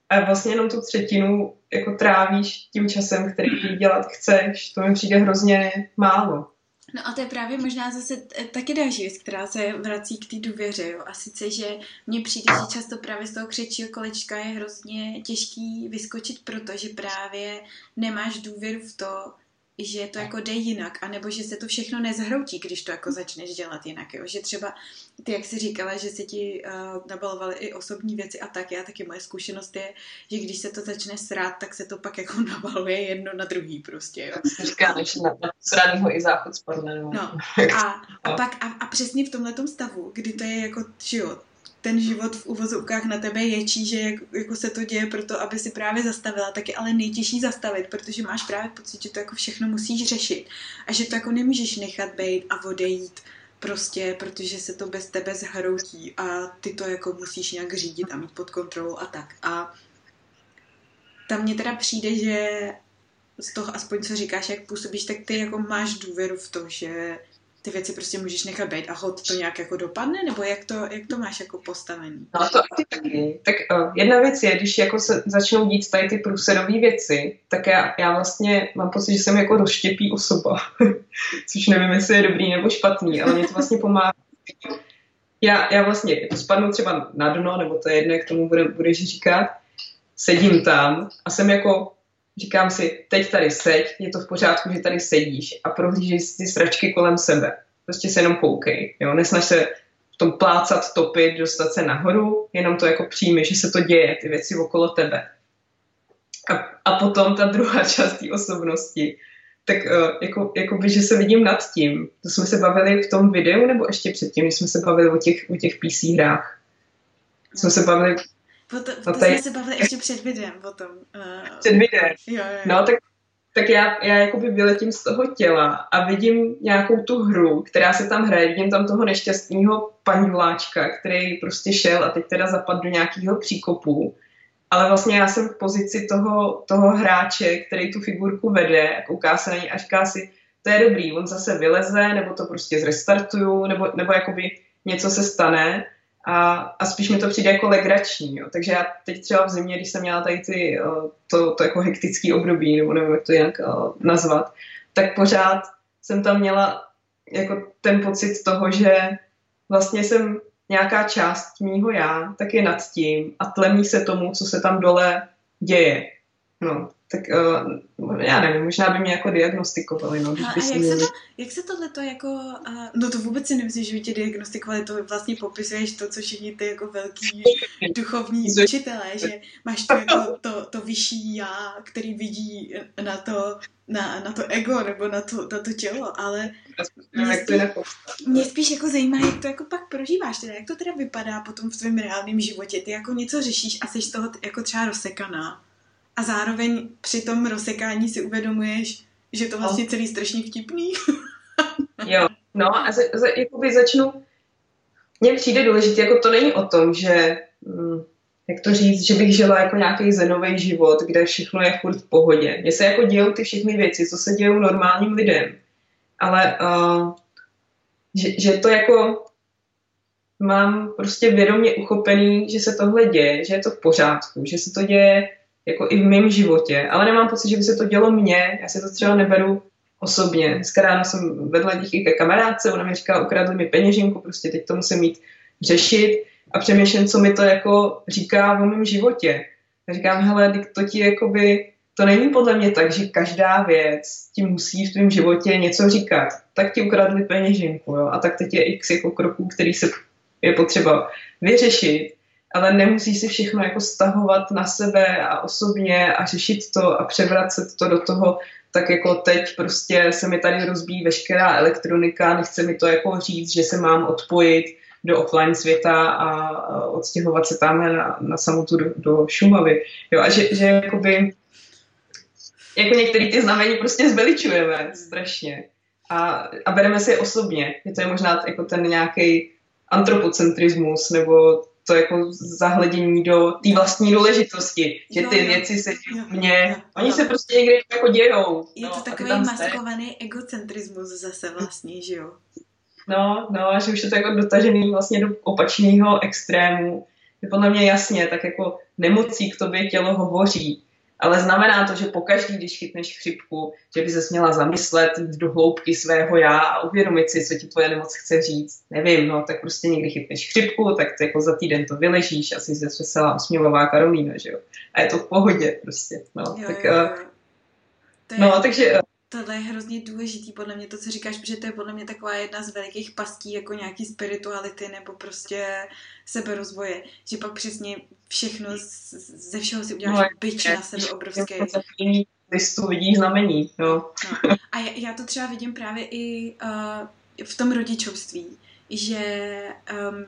a vlastně jenom tu třetinu jako trávíš tím časem, který dělat chceš. To mi přijde hrozně málo. No a to je právě možná zase taky další věc, která se vrací k té důvěře, jo. A sice, že mně přijde, že často právě z toho křečího kolečka je hrozně těžký vyskočit, protože právě nemáš důvěru v to, že to jako jde jinak, anebo že se to všechno nezhroutí, když to jako začneš dělat jinak, jo? že třeba ty, jak jsi říkala, že se ti uh, nabalovaly i osobní věci a tak, já taky moje zkušenost je, že když se to začne srát, tak se to pak jako *laughs* nabaluje jedno na druhý prostě, jo. Tak se říká, než na, na sranýho i záchod spadne, no. *laughs* no. A, a pak, a, a přesně v tomhle stavu, kdy to je jako, že jo, ten život v uvozovkách na tebe ječí, že jak, jako se to děje proto, aby si právě zastavila, tak je ale nejtěžší zastavit, protože máš právě pocit, že to jako všechno musíš řešit a že to jako nemůžeš nechat být a odejít prostě, protože se to bez tebe zhroutí a ty to jako musíš nějak řídit a mít pod kontrolou a tak. A tam mně teda přijde, že z toho aspoň co říkáš, jak působíš, tak ty jako máš důvěru v to, že ty věci prostě můžeš nechat být a hod to nějak jako dopadne, nebo jak to, jak to máš jako postavený? No to asi taky. Tak uh, jedna věc je, když jako se začnou dít tady ty průserové věci, tak já, já vlastně mám pocit, že jsem jako rozštěpí osoba, *laughs* což nevím, jestli je dobrý nebo špatný, ale mě to vlastně pomáhá já, já vlastně spadnu třeba na dno, nebo to je jedno, jak tomu bude, říkat, sedím tam a jsem jako, říkám si, teď tady seď, je to v pořádku, že tady sedíš a prohlížíš ty sračky kolem sebe. Prostě se jenom koukej, jo, nesnaž se v tom plácat, topit, dostat se nahoru, jenom to jako přijmi, že se to děje, ty věci okolo tebe. A, a potom ta druhá *laughs* část té osobnosti, tak uh, jako, jako by, že se vidím nad tím. To jsme se bavili v tom videu, nebo ještě předtím, když jsme se bavili o těch, o těch PC hrách? Jsme se bavili... Potom, to, to tady... jsme se bavili ještě před videem o tom. Uh... Před videem. Jo, jo. No, tak, tak já, já jakoby vyletím z toho těla a vidím nějakou tu hru, která se tam hraje. Vidím tam toho nešťastného paňuláčka, který prostě šel a teď teda zapadl do nějakého příkopu ale vlastně já jsem v pozici toho, toho hráče, který tu figurku vede a kouká se na ní a říká si, to je dobrý, on zase vyleze, nebo to prostě zrestartuju, nebo, nebo jakoby něco se stane a, a spíš mi to přijde jako legrační. Jo. Takže já teď třeba v zimě, když jsem měla tady ty, eh, to, to jako hektický období, nebo nevím, jak to jinak uh, nazvat, tak pořád jsem tam měla jako ten pocit toho, že vlastně jsem nějaká část mýho já, tak je nad tím a tlemí se tomu, co se tam dole děje. No, tak uh, já nevím, možná by mě jako diagnostikovali. No, a, a jak, měli... se to, jak se tohle to jako, uh, no to vůbec si nemyslíš, že by tě diagnostikovali, to vlastně popisuješ to, co všichni ty jako velký duchovní *laughs* učitelé, že máš to jako to, to vyšší já, který vidí na to, na, na to ego nebo na to, na to tělo, ale mě spíš, mě spíš jako zajímá, jak to jako pak prožíváš, teda jak to teda vypadá potom v tvém reálném životě, ty jako něco řešíš a jsi z toho jako třeba rozsekaná a zároveň při tom rozsekání si uvědomuješ, že to vlastně celý strašně vtipný. jo, no a za, za, jakoby začnu, mně přijde důležité, jako to není o tom, že, hm, jak to říct, že bych žila jako nějaký zenový život, kde všechno je furt v pohodě. Mně se jako dějou ty všechny věci, co se dějou normálním lidem. Ale uh, že, že to jako mám prostě vědomě uchopený, že se tohle děje, že je to v pořádku, že se to děje jako i v mém životě, ale nemám pocit, že by se to dělo mně, já si to třeba neberu osobně. Dneska ráno jsem vedla díky ke kamarádce, ona mi říkala, ukradli mi peněženku, prostě teď to musím mít řešit a přemýšlím, co mi to jako říká o mém životě. A říkám, hele, to ti jakoby, to není podle mě tak, že každá věc ti musí v tvém životě něco říkat. Tak ti ukradli peněženku, jo? a tak teď je x jako kroků, který se je potřeba vyřešit ale nemusí si všechno jako stahovat na sebe a osobně a řešit to a převracet to do toho, tak jako teď prostě se mi tady rozbíjí veškerá elektronika, nechce mi to jako říct, že se mám odpojit do offline světa a odstěhovat se tam na, na samotu do, do Šumavy. Jo, a že, že jakoby, jako některý ty znamení prostě zveličujeme strašně a, a bereme si je osobně. Je to je možná jako ten nějaký antropocentrismus nebo to jako zahledění do té vlastní důležitosti, že ty jo, věci se dějí mně, oni jo. se prostě někde jako dějou. Je no, to takový maskovaný egocentrismus zase vlastně, že jo? No, no, a že už je to jako dotažený vlastně do opačného extrému. Je podle mě jasně, tak jako nemocí k tobě tělo hovoří. Ale znamená to, že pokaždý, když chytneš chřipku, že by se měla zamyslet do hloubky svého já a uvědomit si, co ti tvoje nemoc chce říct. Nevím, no, tak prostě někdy chytneš chřipku, tak to jako za týden to vyležíš, asi se veselá osmilová Karolína, že jo. A je to v pohodě prostě, no. Jo, tak, jo, jo. Uh, no, takže uh, tohle je hrozně důležitý podle mě, to, co říkáš, protože to je podle mě taková jedna z velikých pastí, jako nějaký spirituality nebo prostě seberozvoje, že pak přesně všechno, ze všeho si uděláš no, byč na sebe obrovský. Listu vidí znamení, jo. No. A já, já to třeba vidím právě i uh, v tom rodičovství, že um,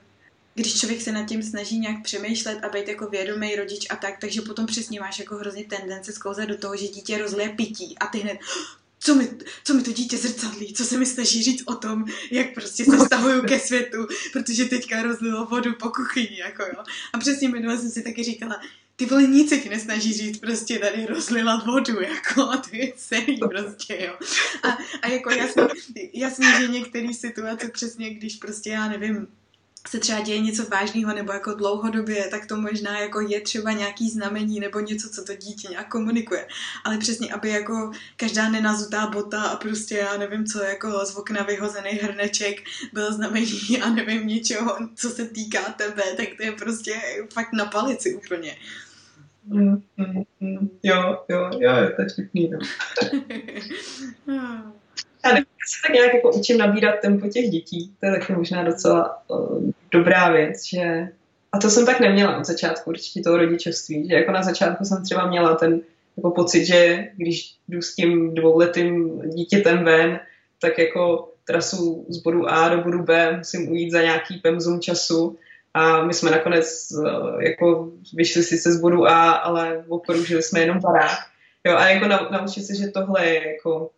když člověk se nad tím snaží nějak přemýšlet a být jako vědomý rodič a tak, takže potom přesně máš jako hrozně tendence sklouzat do toho, že dítě rozlije pití a ty hned, co mi, co mi to dítě zrcadlí, co se mi snaží říct o tom, jak prostě se stahuju ke světu, protože teďka rozlilo vodu po kuchyni, jako jo. A přesně minule jsem si taky říkala, ty vole, nic se ti nesnaží říct, prostě tady rozlila vodu, jako, a to je celý prostě, jo. A, a jako jasně, jasně, že některé situace přesně, když prostě, já nevím, se třeba děje něco vážného nebo jako dlouhodobě, tak to možná jako je třeba nějaký znamení nebo něco, co to dítě nějak komunikuje. Ale přesně, aby jako každá nenazutá bota a prostě já nevím co, jako z okna vyhozený hrneček byl znamení *laughs* a nevím ničeho, co se týká tebe, tak to je prostě fakt na palici úplně. Mm, mm, mm. Jo, jo, jo, to je vtipný, no. *laughs* *laughs* Já se tak nějak jako učím nabírat tempo těch dětí. To je taky možná docela uh, dobrá věc, že a to jsem tak neměla od začátku určitě toho rodičovství, že jako na začátku jsem třeba měla ten jako pocit, že když jdu s tím dvouletým dítětem ven, tak jako trasu z bodu A do bodu B musím ujít za nějaký pemzum času a my jsme nakonec uh, jako vyšli sice z bodu A, ale okružili jsme jenom barák. Jo, a jako naučit se, že tohle je jako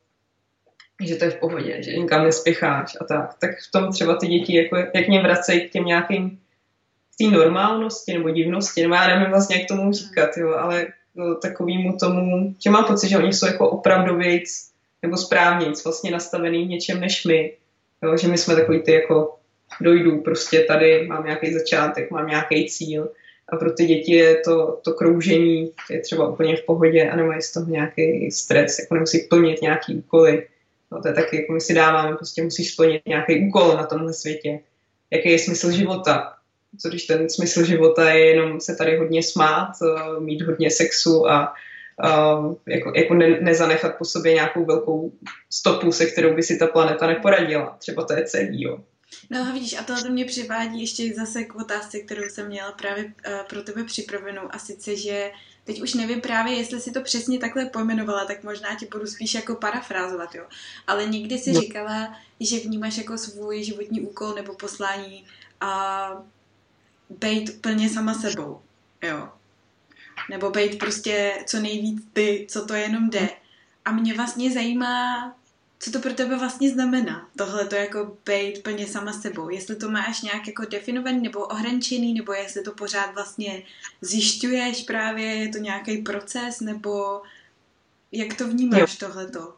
že to je v pohodě, že nikam nespěcháš a tak, tak v tom třeba ty děti, jako, jak mě vracejí k těm nějakým té normálnosti nebo divnosti, nebo já nevím vlastně, jak tomu říkat, jo, ale no, tomu, že mám pocit, že oni jsou jako opravdovějc nebo správnějc vlastně nastavený něčem než my, jo, že my jsme takový ty jako dojdu, prostě tady mám nějaký začátek, mám nějaký cíl. A pro ty děti je to, to kroužení je třeba úplně v pohodě a nemají z toho nějaký stres, jako nemusí plnit nějaký úkoly, No, to je taky, jako my si dáváme, prostě musíš splnit nějaký úkol na tomhle světě. Jaký je smysl života? Co když ten smysl života je jenom se tady hodně smát, eh, mít hodně sexu a uh, jako, jako ne, nezanechat po sobě nějakou velkou stopu, se kterou by si ta planeta neporadila. Třeba to je celý, jo. No vidíš, a tohle mě přivádí ještě zase k otázce, kterou jsem měla právě uh, pro tebe připravenou a sice, že teď už nevím právě, jestli si to přesně takhle pojmenovala, tak možná ti budu spíš jako parafrázovat, jo. Ale někdy si no. říkala, že vnímáš jako svůj životní úkol nebo poslání a být plně sama sebou, jo. Nebo být prostě co nejvíc ty, co to jenom jde. A mě vlastně zajímá, co to pro tebe vlastně znamená, tohle to jako být plně sama sebou. Jestli to máš nějak jako definovaný nebo ohraničený, nebo jestli to pořád vlastně zjišťuješ právě, je to nějaký proces, nebo jak to vnímáš jo. tohleto?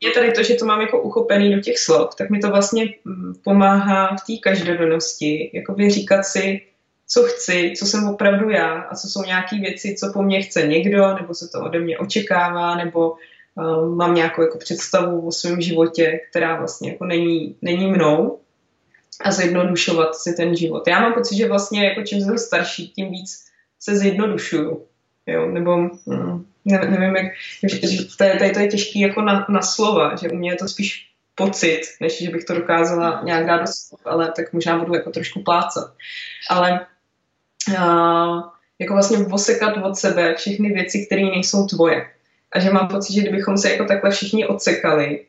Je tady to, že to mám jako uchopený do těch slov, tak mi to vlastně mm, pomáhá v té každodennosti, jako říkat si, co chci, co jsem opravdu já a co jsou nějaké věci, co po mně chce někdo, nebo co to ode mě očekává, nebo uh, mám nějakou jako představu o svém životě, která vlastně jako není, není mnou a zjednodušovat si ten život. Já mám pocit, že vlastně jako čím jsem starší, tím víc se zjednodušuju. Jo? Nebo mm, ne, nevím, jak, tady, tady to je těžký jako na, na slova, že u mě je to spíš pocit, než že bych to dokázala nějak dát do slov, ale tak možná budu jako trošku plácat. Ale uh, jako vlastně osekat od sebe všechny věci, které nejsou tvoje. A že mám pocit, že kdybychom se jako takhle všichni odsekali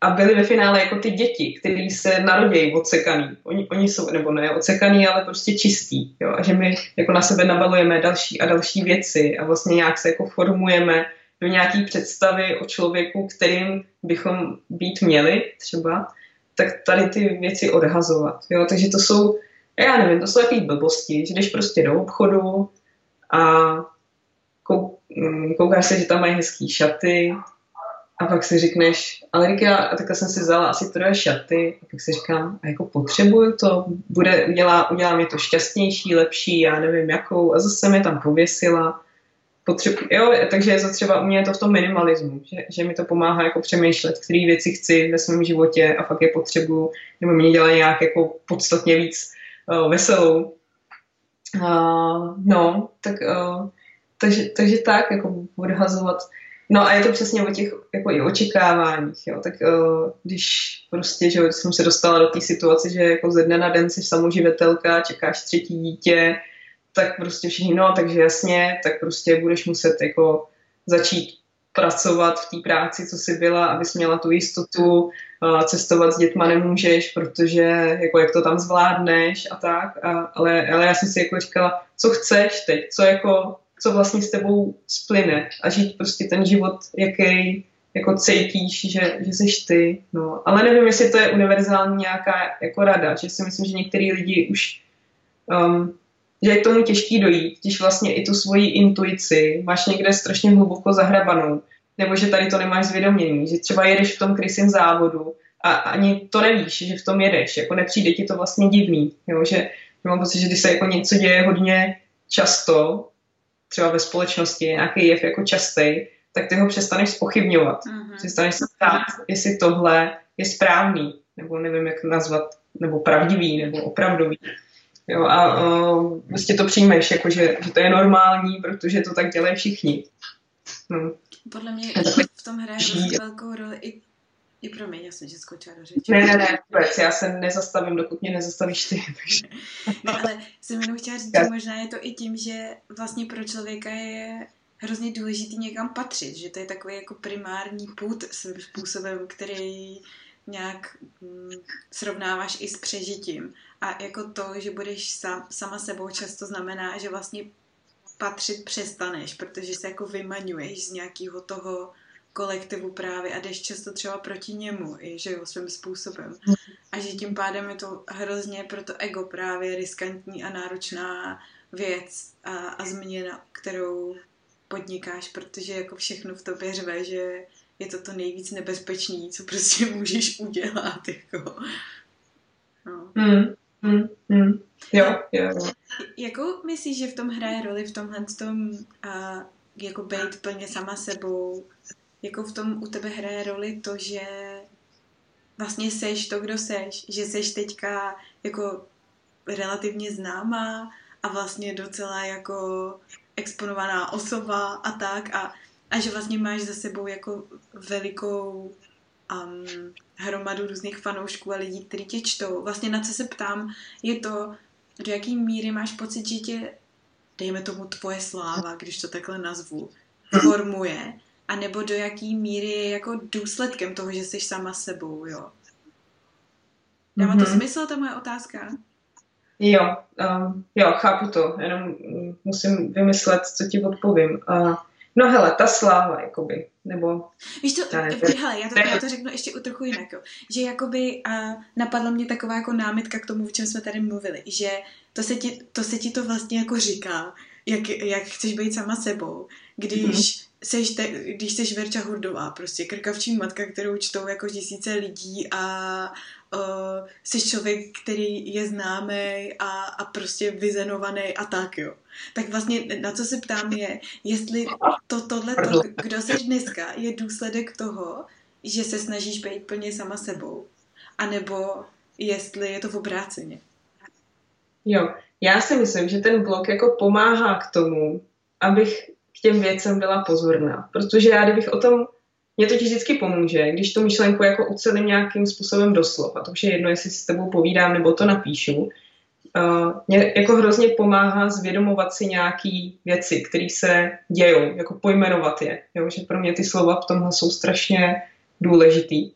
a byli ve finále jako ty děti, kteří se narodějí odsekaný. Oni, oni jsou, nebo ne odsekaný, ale prostě čistý. Jo? A že my jako na sebe nabalujeme další a další věci a vlastně nějak se jako formujeme do nějaký představy o člověku, kterým bychom být měli třeba, tak tady ty věci odhazovat. Jo? Takže to jsou, já nevím, to jsou takové blbosti, že jdeš prostě do obchodu a koukáš se, že tam mají hezký šaty a pak si řekneš, ale já a takhle jsem si vzala asi troje šaty a pak si říkám, a jako potřebuju to, bude, udělá, udělá mě to šťastnější, lepší, já nevím jakou a zase mi tam pověsila. Potřebu, jo, takže je to třeba u mě to v tom minimalismu, že, že mi to pomáhá jako přemýšlet, které věci chci ve svém životě a fakt je potřebuju, nebo mě dělá nějak jako podstatně víc uh, veselou. Uh, no, tak uh, takže, takže tak, jako odhazovat. No a je to přesně o těch jako i očekáváních, jo. Tak uh, když prostě, že jsem se dostala do té situace, že jako ze dne na den jsi samoživitelka, čekáš třetí dítě, tak prostě všichni, no, takže jasně, tak prostě budeš muset jako začít pracovat v té práci, co jsi byla, abys měla tu jistotu, cestovat s dětma nemůžeš, protože jako jak to tam zvládneš a tak, a, ale, ale já jsem si jako říkala, co chceš teď, co jako co vlastně s tebou splyne a žít prostě ten život, jaký jako cítíš, že, že jsi ty. No. Ale nevím, jestli to je univerzální nějaká jako rada, že si myslím, že některý lidi už um, že je k tomu těžký dojít, když vlastně i tu svoji intuici máš někde strašně hluboko zahrabanou, nebo že tady to nemáš zvědomění, že třeba jedeš v tom krysím závodu a ani to nevíš, že v tom jedeš, jako nepřijde ti to vlastně divný, jo, že mám pocit, že když se jako něco děje hodně často, třeba ve společnosti, nějaký jev jako častý, tak ty ho přestaneš spochybňovat. Uh-huh. Přestaneš se ptát, jestli tohle je správný, nebo nevím, jak nazvat, nebo pravdivý, nebo opravdový. Jo, a uh, vlastně to přijmeš, jako že, že to je normální, protože to tak dělají všichni. No. Podle mě v tom hraje velkou roli i i pro mě, já jsem tě skočila do řeči. Ne, ne, ne, vůbec, já se nezastavím, dokud mě nezastavíš ty. *laughs* Takže... ne, ale jsem jenom chtěla říct, že možná je to i tím, že vlastně pro člověka je hrozně důležitý někam patřit, že to je takový jako primární půd svým způsobem, který nějak hm, srovnáváš i s přežitím. A jako to, že budeš sam, sama sebou často znamená, že vlastně patřit přestaneš, protože se jako vymaňuješ z nějakého toho kolektivu právě a jdeš často třeba proti němu, i, že jo, svým způsobem. A že tím pádem je to hrozně pro to ego právě riskantní a náročná věc a, a změna, kterou podnikáš, protože jako všechno v tobě řve, že je to to nejvíc nebezpečný, co prostě *laughs* můžeš udělat, jako. No. Mm, mm, mm. Jo, jo, jo. Jako myslíš, že v tom hraje roli v tomhle tom a, jako být plně sama sebou jako v tom u tebe hraje roli to, že vlastně seš to, kdo seš, že seš teďka jako relativně známá a vlastně docela jako exponovaná osoba a tak. A, a že vlastně máš za sebou jako velikou um, hromadu různých fanoušků a lidí, kteří tě čtou. Vlastně na co se ptám, je to, do jaký míry máš pocit, že tě, dejme tomu tvoje sláva, když to takhle nazvu, formuje a nebo do jaký míry je jako důsledkem toho, že jsi sama sebou, jo? Dává mm-hmm. to mhm. smysl, ta moje otázka? Jo, um, jo, chápu to, jenom musím vymyslet, co ti odpovím. Uh, no hele, ta sláva, jakoby, nebo... Víš to, ne, hele, já to, já to řeknu ještě u trochu jinak, jo. že jakoby uh, napadla mě taková jako námitka k tomu, o čem jsme tady mluvili, že to se ti to, se ti to vlastně jako říká, jak, jak chceš být sama sebou, když mm-hmm seš te, když jsi Verča Hurdová, prostě krkavčí matka, kterou čtou jako tisíce lidí a uh, jsi člověk, který je známý a, a prostě vyzenovaný a tak, jo. Tak vlastně na co se ptám je, jestli to, tohle, to, kdo jsi dneska, je důsledek toho, že se snažíš být plně sama sebou, anebo jestli je to v obráceně. Jo, já si myslím, že ten blog jako pomáhá k tomu, abych těm věcem byla pozorná. Protože já, kdybych o tom, mě to vždycky pomůže, když tu myšlenku jako ucelím nějakým způsobem doslov, a to už je jedno, jestli si s tebou povídám nebo to napíšu, uh, mě jako hrozně pomáhá zvědomovat si nějaký věci, které se dějou, jako pojmenovat je. Jo? Že pro mě ty slova v tomhle jsou strašně důležitý.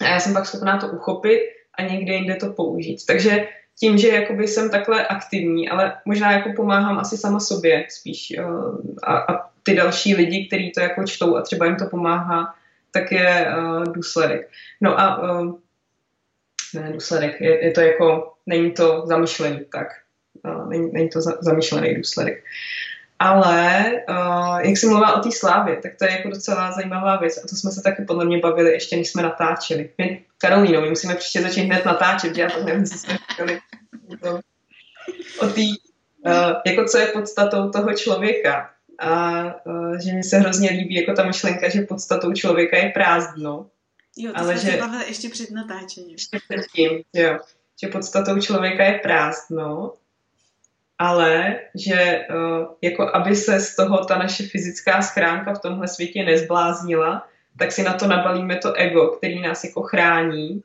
A já jsem pak schopná to uchopit a někde jinde to použít. Takže tím, že jakoby jsem takhle aktivní, ale možná jako pomáhám asi sama sobě spíš uh, a, a ty další lidi, kteří to jako čtou a třeba jim to pomáhá, tak je uh, důsledek. No a uh, ne důsledek, je, je to jako, není to zamýšlený, tak uh, není, není to za, zamýšlený důsledek. Ale uh, jak jsem mluvila o té slávě, tak to je jako docela zajímavá věc a to jsme se taky podle mě bavili ještě, než jsme natáčeli. My, Karolíno, my musíme příště začít hned natáčet, já to nevím, co jsme říkali. O tý, uh, jako co je podstatou toho člověka. A uh, že mi se hrozně líbí jako ta myšlenka, že podstatou člověka je prázdno. Jo, to ale jsme že, se bavili ještě před natáčením. Ještě předtím, jo. Že podstatou člověka je prázdno ale že uh, jako aby se z toho ta naše fyzická schránka v tomhle světě nezbláznila, tak si na to nabalíme to ego, který nás jako chrání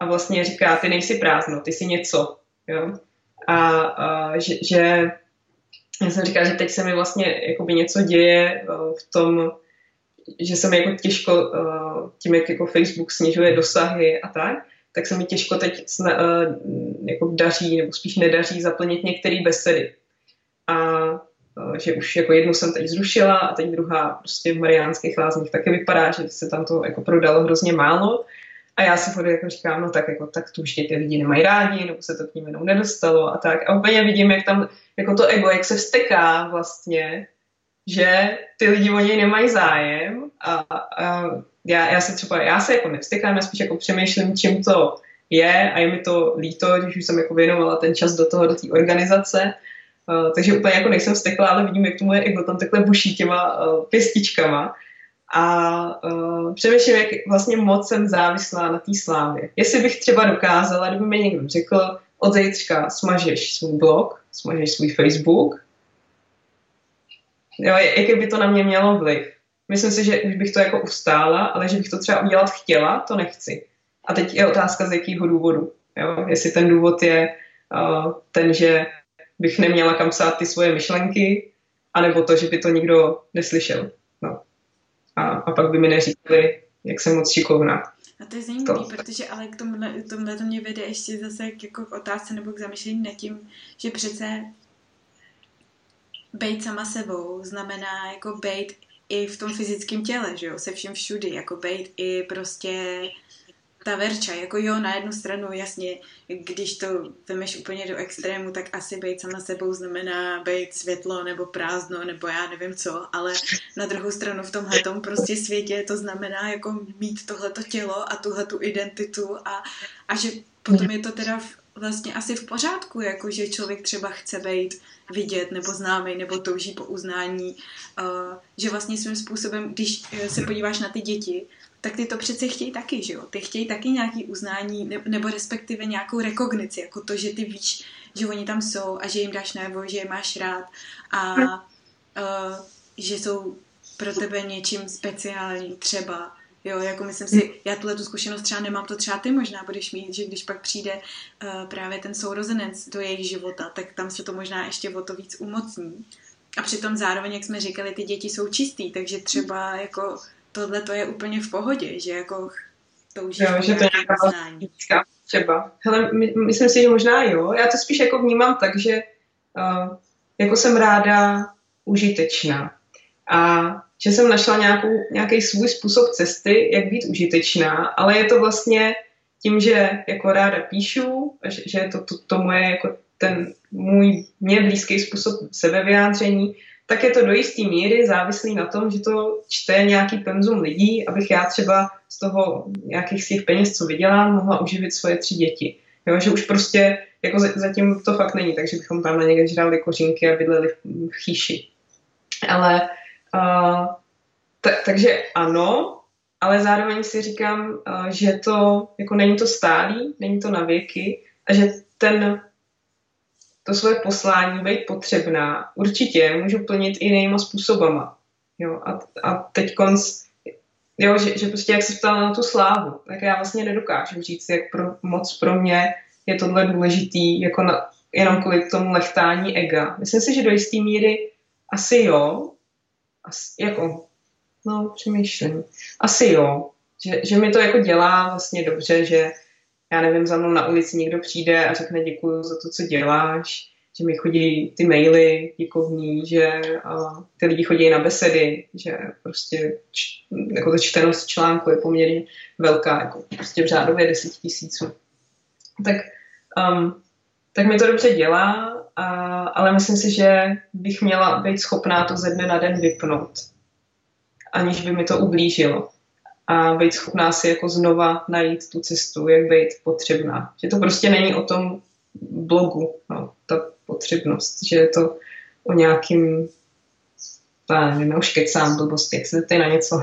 a vlastně říká, ty nejsi prázdno, ty jsi něco. Jo? A uh, že, že já jsem říkala, že teď se mi vlastně jakoby něco děje uh, v tom, že se mi jako těžko uh, tím, jak jako Facebook snižuje dosahy a tak, tak se mi těžko teď sna, uh, jako daří, nebo spíš nedaří zaplnit některé besedy. A uh, že už jako jednu jsem teď zrušila a teď druhá prostě v Mariánských lázních taky vypadá, že se tam to jako prodalo hrozně málo. A já si jako říkám, no tak jako tak tu už ty lidi nemají rádi, nebo se to k ním jenom nedostalo a tak. A úplně vidím, jak tam jako to ego, jak se vsteká vlastně, že ty lidi o něj nemají zájem a, a já, já se třeba, já se jako nevstykám, já spíš jako přemýšlím, čím to je a je mi to líto, když už jsem jako věnovala ten čas do toho, do té organizace, Uh, takže úplně jako nejsem vstekla, ale vidím, jak to moje ego tam takhle buší těma uh, pěstičkama. A uh, přemýšlím, jak vlastně moc jsem závislá na té slávě. Jestli bych třeba dokázala, kdyby mi někdo řekl, od zítřka smažeš svůj blog, smažeš svůj Facebook, jo, jaký by to na mě mělo vliv. Myslím si, že už bych to jako ustála, ale že bych to třeba udělat chtěla, to nechci. A teď je otázka, z jakého důvodu. Jo? Jestli ten důvod je uh, ten, že bych neměla kam psát ty svoje myšlenky, anebo to, že by to nikdo neslyšel. No. A, a pak by mi neříkali, jak jsem moc šikovná. A to je zajímavé, protože ale k tomuhle, tomuhle to mě vede ještě zase k, jako k otázce nebo k zamýšlení nad tím, že přece být sama sebou znamená jako být i v tom fyzickém těle, že jo, se vším všudy, jako být i prostě ta verča, jako jo, na jednu stranu jasně, když to vemeš úplně do extrému, tak asi být sama sebou znamená být světlo nebo prázdno nebo já nevím co, ale na druhou stranu v tomhle prostě světě to znamená jako mít tohleto tělo a tuhle tu identitu a, a že potom je to teda vlastně asi v pořádku, jako že člověk třeba chce být vidět nebo známý nebo touží po uznání, uh, že vlastně svým způsobem, když se podíváš na ty děti, tak ty to přece chtějí taky, že jo? Ty chtějí taky nějaký uznání nebo respektive nějakou rekognici, jako to, že ty víš, že oni tam jsou a že jim dáš najevo, že je máš rád a uh, že jsou pro tebe něčím speciální třeba. Jo, jako myslím si, já tuhle tu zkušenost třeba nemám, to třeba ty možná budeš mít, že když pak přijde uh, právě ten sourozenec do jejich života, tak tam se to možná ještě o to víc umocní. A přitom zároveň, jak jsme říkali, ty děti jsou čistý, takže třeba jako tohle to je úplně v pohodě, že jako toužíš jo, že to je nějaká třeba. Hele, my, myslím si, že možná jo. Já to spíš jako vnímám tak, že uh, jako jsem ráda užitečná. A že jsem našla nějaký svůj způsob cesty, jak být užitečná, ale je to vlastně tím, že jako ráda píšu, že, že je to, to, to moje jako ten můj, mě blízký způsob sebevyjádření, tak je to do jisté míry závislý na tom, že to čte nějaký penzum lidí, abych já třeba z toho nějakých svých peněz, co vydělám, mohla uživit svoje tři děti. Jo, že už prostě jako zatím to fakt není, takže bychom tam na někde žrali kořínky a bydleli v chýši. Ale uh, takže ano, ale zároveň si říkám, uh, že to jako není to stálý, není to na věky a že ten to svoje poslání být potřebná, určitě můžu plnit i jinýma způsobama. Jo, a, a teď konc, jo, že, že prostě jak se ptala na tu slávu, tak já vlastně nedokážu říct, jak pro, moc pro mě je tohle důležitý, jako na, jenom kvůli tomu lechtání ega. Myslím si, že do jisté míry asi jo, asi, jako, no, přemýšlím, asi jo, že, že mi to jako dělá vlastně dobře, že já nevím, za mnou na ulici někdo přijde a řekne děkuji za to, co děláš, že mi chodí ty maily děkovní, že a, ty lidi chodí na besedy, že prostě č, jako ta čtenost článku je poměrně velká, jako prostě v řádově 10 tisíců. Tak, um, tak mi to dobře dělá, a, ale myslím si, že bych měla být schopná to ze dne na den vypnout, aniž by mi to ublížilo a být schopná si jako znova najít tu cestu, jak být potřebná. Že to prostě není o tom blogu, no, ta potřebnost, že je to o nějakým já nevím, už kecám blbosti, jak se na něco. *laughs*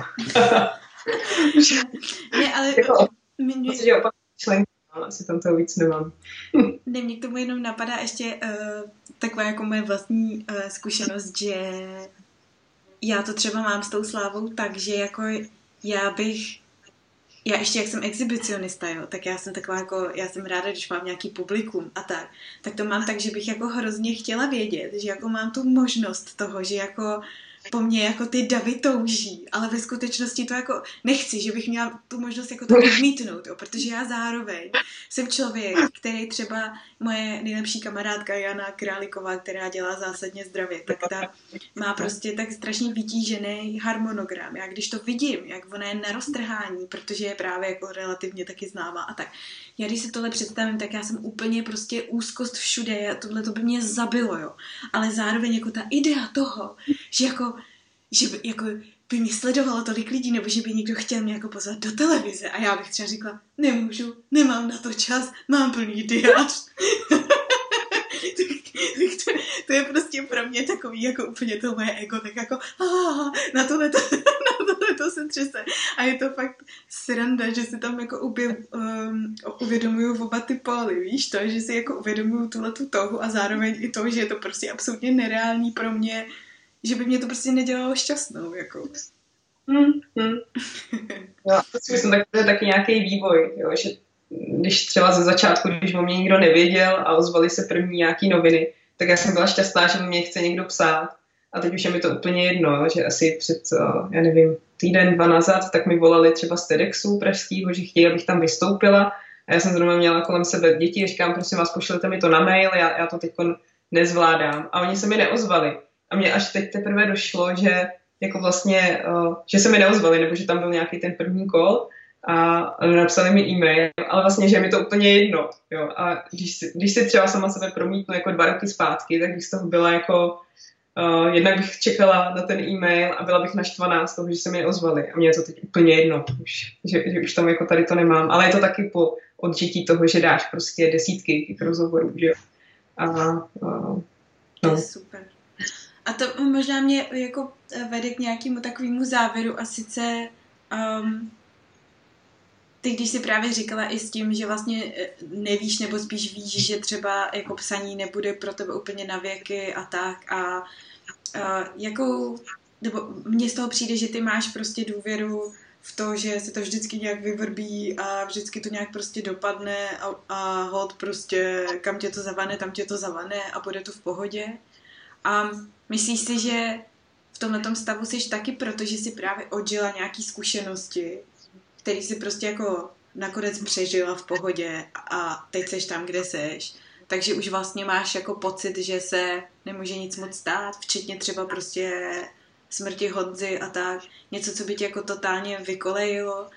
ne, ale... jako, mě, mě... no, asi tam toho víc nemám. *laughs* ne, mě k tomu jenom napadá ještě uh, taková jako moje vlastní uh, zkušenost, že já to třeba mám s tou slávou tak, že jako já bych já ještě jak jsem exhibicionista, jo, tak já jsem taková jako, já jsem ráda, když mám nějaký publikum a tak, tak to mám tak, že bych jako hrozně chtěla vědět, že jako mám tu možnost toho, že jako po mně jako ty davy touží, ale ve skutečnosti to jako nechci, že bych měla tu možnost jako to odmítnout, jo, protože já zároveň jsem člověk, který třeba moje nejlepší kamarádka Jana Králiková, která dělá zásadně zdravě, tak ta má prostě tak strašně vytížený harmonogram. Já když to vidím, jak ona je na roztrhání, protože je právě jako relativně taky známá a tak. Já když si tohle představím, tak já jsem úplně prostě úzkost všude, tohle to by mě zabilo, jo. Ale zároveň jako ta idea toho, že jako že jako by mě sledovalo tolik lidí, nebo že by někdo chtěl mě jako pozvat do televize a já bych třeba řekla, nemůžu, nemám na to čas, mám plný diář. *laughs* to, to, je prostě pro mě takový jako úplně to moje ego, tak jako ah, na tohle to, *laughs* na tohle to se třese. A je to fakt sranda, že si tam jako ubě, um, uvědomuju oba ty póly, víš to, že si jako uvědomuju tuhle tu touhu a zároveň i to, že je to prostě absolutně nereální pro mě, že by mě to prostě nedělalo šťastnou, jako. Hmm, hmm. Já si myslím, tak to je taky nějaký vývoj, jo, že když třeba ze začátku, když o mě nikdo nevěděl a ozvali se první nějaký noviny, tak já jsem byla šťastná, že mě chce někdo psát. A teď už je mi to úplně jedno, že asi před, já nevím, týden, dva nazad, tak mi volali třeba z TEDxu pražského, že chtějí, abych tam vystoupila. A já jsem zrovna měla kolem sebe děti a říkám, prosím vás, pošlete mi to na mail, já, já to teď nezvládám. A oni se mi neozvali. A mě až teď teprve došlo, že jako vlastně, že se mi neozvali, nebo že tam byl nějaký ten první kol a napsali mi e-mail, ale vlastně, že je mi to úplně jedno. Jo. A když, když si třeba sama sebe promítnu jako dva roky zpátky, tak bych z toho byla jako, uh, jednak bych čekala na ten e-mail a byla bych naštvaná z toho, že se mi ozvali. A mě je to teď úplně jedno, už, že, že už tam jako tady to nemám. Ale je to taky po odžití toho, že dáš prostě desítky těch rozhovorů, že A, uh, no. super. A to možná mě jako vede k nějakému takovému závěru a sice um, ty, když si právě říkala i s tím, že vlastně eh, nevíš, nebo spíš víš, že třeba jako psaní nebude pro tebe úplně na věky a tak a, a jakou, nebo mně z toho přijde, že ty máš prostě důvěru v to, že se to vždycky nějak vyvrbí a vždycky to nějak prostě dopadne a, a hod prostě kam tě to zavane, tam tě to zavane a bude to v pohodě. A myslíš si, že v tomhle stavu jsi taky, protože si právě odžila nějaký zkušenosti který si prostě jako nakonec přežila v pohodě a teď seš tam, kde seš. Takže už vlastně máš jako pocit, že se nemůže nic moc stát, včetně třeba prostě smrti Hodzy a tak. Něco, co by tě jako totálně vykolejilo.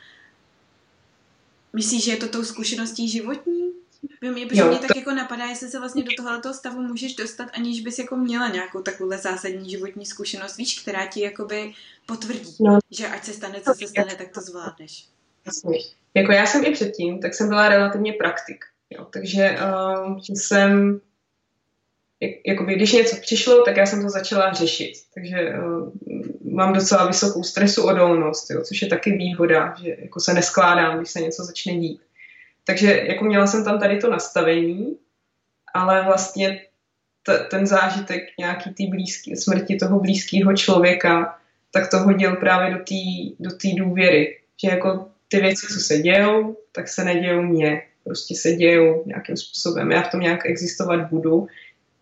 Myslíš, že je to tou zkušeností životní? Mě, protože mě tak jako napadá, jestli se vlastně do tohoto stavu můžeš dostat, aniž bys jako měla nějakou takovou zásadní životní zkušenost, víš, která ti jakoby potvrdí, no. že ať se stane, co se stane, tak to zvládneš. Jasně. Jako já jsem i předtím, tak jsem byla relativně praktik. Jo. Takže uh, jsem, jak, jakoby, když něco přišlo, tak já jsem to začala řešit. Takže uh, mám docela vysokou stresu odolnost, jo, což je taky výhoda, že jako se neskládám, když se něco začne dít. Takže jako měla jsem tam tady to nastavení, ale vlastně t- ten zážitek nějaký tý blízký, smrti toho blízkého člověka, tak to hodil právě do té do tý důvěry. Že jako ty věci, co se dějou, tak se nedějou mně. Prostě se dějou nějakým způsobem. Já v tom nějak existovat budu.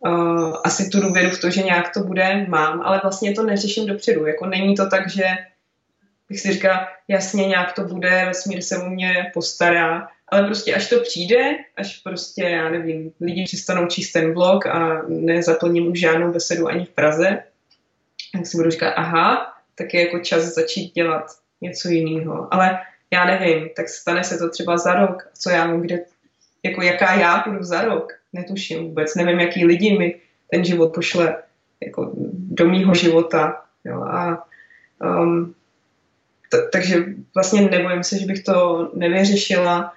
Uh, asi tu důvěru v to, že nějak to bude, mám, ale vlastně to neřeším dopředu. Jako není to tak, že bych si říkala, jasně, nějak to bude, vesmír se o mě postará, ale prostě až to přijde, až prostě, já nevím, lidi přestanou číst ten blog a nezaplním už žádnou besedu ani v Praze, tak si budu říkat, aha, tak je jako čas začít dělat něco jiného. Ale já nevím, tak stane se to třeba za rok, co já vím, kde, jako jaká já budu za rok, netuším vůbec, nevím, jaký lidi mi ten život pošle jako do mýho života, jo, a um, t- takže vlastně nebojím se, že bych to nevyřešila,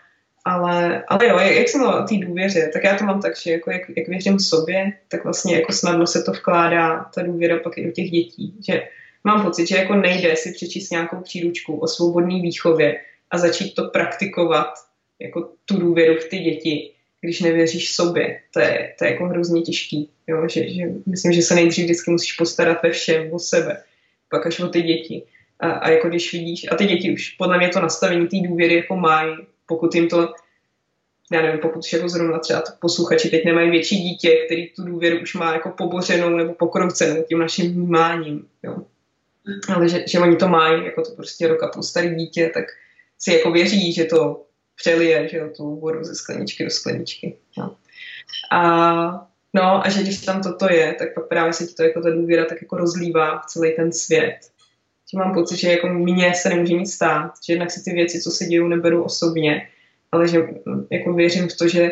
ale, ale jo, jak, jsem o té důvěře, tak já to mám tak, že jako jak, jak věřím sobě, tak vlastně jako snadno se to vkládá, ta důvěra pak i do těch dětí, že mám pocit, že jako nejde si přečíst nějakou příručku o svobodné výchově a začít to praktikovat, jako tu důvěru v ty děti, když nevěříš sobě. To je, to je jako hrozně těžký. Jo? Že, že myslím, že se nejdřív vždycky musíš postarat ve všem o sebe, pak až o ty děti. A, a jako když vidíš, a ty děti už podle mě to nastavení té důvěry jako mají, pokud jim to já nevím, pokud jako zrovna třeba to posluchači teď nemají větší dítě, který tu důvěru už má jako pobořenou nebo pokroucenou tím naším vnímáním. Jo ale že, že oni to mají, jako to prostě roka půl starý dítě, tak si jako věří, že to přelije, že jo, tu vodu ze skleničky do skleničky. No. A, no a že když tam toto je, tak pak právě se ti to jako ta důvěra tak jako rozlívá v celý ten svět. Že mám pocit, že jako mně se nemůže nic stát, že jednak si ty věci, co se dějou, neberu osobně, ale že jako věřím v to, že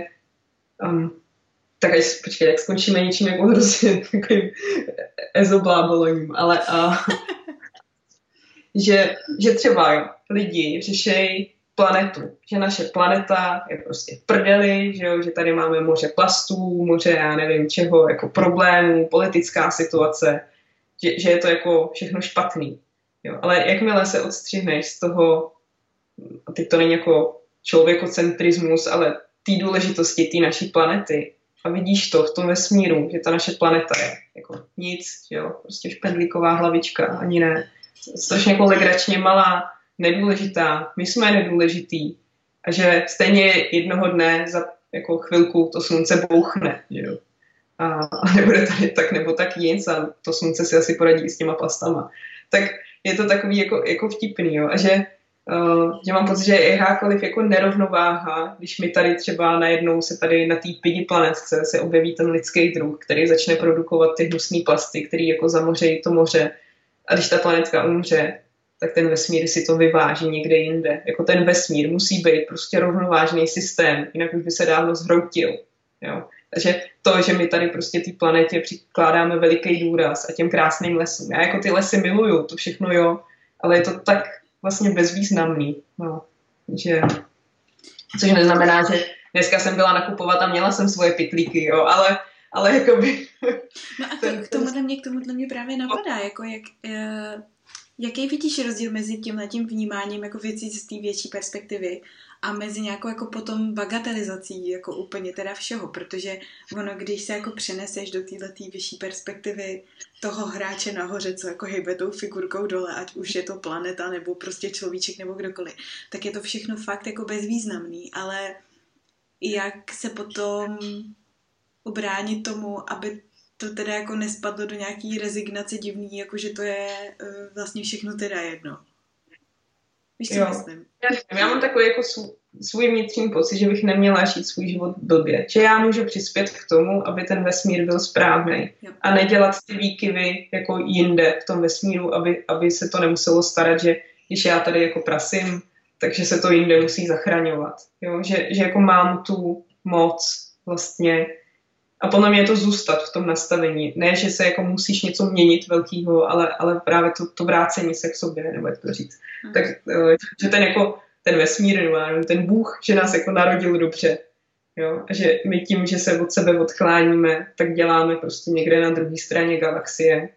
um, tak až počkej, jak skončíme něčím jako hrozně *laughs* takovým ezoblábolením, ale uh, že, že třeba lidi řešejí planetu, že naše planeta je prostě v prdeli, že, jo, že tady máme moře plastů, moře já nevím čeho, jako problémů, politická situace, že, že je to jako všechno špatný. Jo. Ale jakmile se odstřihneš z toho, a teď to není jako člověkocentrismus, ale té důležitosti té naší planety a vidíš to v tom vesmíru, že ta naše planeta je jako nic, jo, prostě špendlíková hlavička, ani ne. Strašně jako legračně malá, nedůležitá, my jsme nedůležitý a že stejně jednoho dne za jako chvilku to slunce bouchne, jo. A, nebude tady tak nebo tak nic a to slunce si asi poradí s těma plastama. Tak je to takový jako, jako vtipný, jo. A že Uh, že mám pocit, že jakákoliv jako nerovnováha, když mi tady třeba najednou se tady na té pidi planetce se objeví ten lidský druh, který začne produkovat ty hnusné plasty, který jako zamořejí to moře a když ta planetka umře, tak ten vesmír si to vyváží někde jinde. Jako ten vesmír musí být prostě rovnovážný systém, jinak už by se dávno zhroutil. Jo? Takže to, že my tady prostě té planetě přikládáme veliký důraz a těm krásným lesům. Já jako ty lesy miluju, to všechno jo, ale je to tak vlastně bezvýznamný. No. Že, což neznamená, že dneska jsem byla nakupovat a měla jsem svoje pitlíky, jo, ale, ale jakoby... No a to, k tomuhle mě, k tomuhle mě právě napadá, jako jak, uh, jaký vidíš rozdíl mezi tím tím vnímáním jako věcí z té větší perspektivy a mezi nějakou jako potom bagatelizací jako úplně teda všeho, protože ono, když se jako přeneseš do této vyšší perspektivy toho hráče nahoře, co jako hejbe tou figurkou dole, ať už je to planeta nebo prostě človíček nebo kdokoliv, tak je to všechno fakt jako bezvýznamný, ale jak se potom ubránit tomu, aby to teda jako nespadlo do nějaký rezignace divný, jako že to je uh, vlastně všechno teda jedno. Víš, co jo. myslím? Já, já mám takový jako svůj vnitřní pocit, že bych neměla žít svůj život blbě. Že já můžu přispět k tomu, aby ten vesmír byl správný. A nedělat ty výkyvy jako jinde v tom vesmíru, aby, aby se to nemuselo starat, že když já tady jako prasím, takže se to jinde musí zachraňovat. Jo? Že, že jako mám tu moc vlastně a podle mě je to zůstat v tom nastavení. Ne, že se jako musíš něco měnit velkýho, ale, ale právě to, to vrácení se k sobě, nebo jak to říct. Hmm. Tak, eh, že ten jako ten vesmír, nebo ten Bůh, že nás jako narodil dobře. Jo? A že my tím, že se od sebe odchláníme, tak děláme prostě někde na druhé straně galaxie,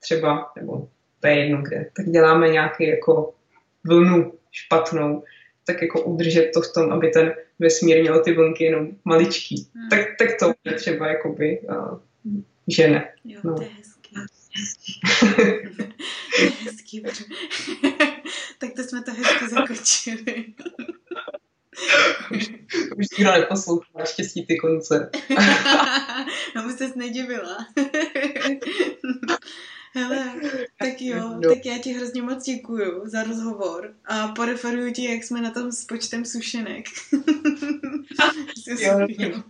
třeba, nebo to je jedno kde, tak děláme nějaký jako vlnu špatnou, tak jako udržet to v tom, aby ten vesmír měl ty vlnky jenom maličký. Hmm. Tak, tak to je třeba jakoby uh, žene. Jo, no. to je hezký. *laughs* to je hezký, *laughs* tak to jsme to hezky zakočili. už, už nikdo neposlouchá, štěstí ty konce. *laughs* no, už ses nedivila. Hele, tak jo, *laughs* no. tak já ti hrozně moc děkuju za rozhovor a poreferuju ti, jak jsme na tom s počtem sušenek. *laughs* jo, jo.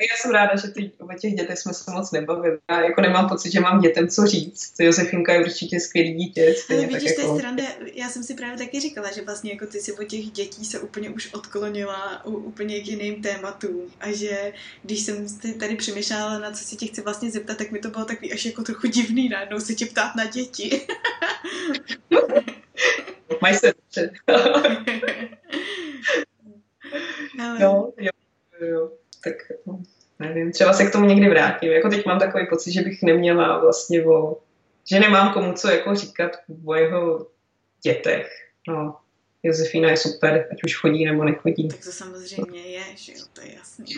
Já jsem ráda, že ty, o těch dětech jsme se moc nebavili. Já jako nemám pocit, že mám dětem co říct. Josefinka je určitě skvělý dítě. Ale vidíš, tak jako... srande, já jsem si právě taky říkala, že vlastně jako ty si o těch dětí se úplně už odklonila u, úplně k jiným tématům a že když jsem tady přemýšlela na co si tě chci vlastně zeptat, tak mi to bylo takový až jako trochu divný najednou se tě ptát na děti. *laughs* Mají se *laughs* jo, jo, jo tak nevím, třeba se k tomu někdy vrátím. Jako teď mám takový pocit, že bych neměla vlastně o, že nemám komu co jako říkat o jeho dětech. No, Josefína je super, ať už chodí nebo nechodí. Tak to samozřejmě je, že jo, to je jasný. *laughs*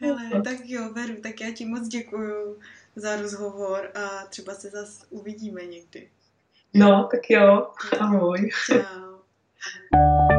Hele, tak jo, Veru, tak já ti moc děkuju za rozhovor a třeba se zase uvidíme někdy. No, tak jo, ahoj. Čau. *laughs*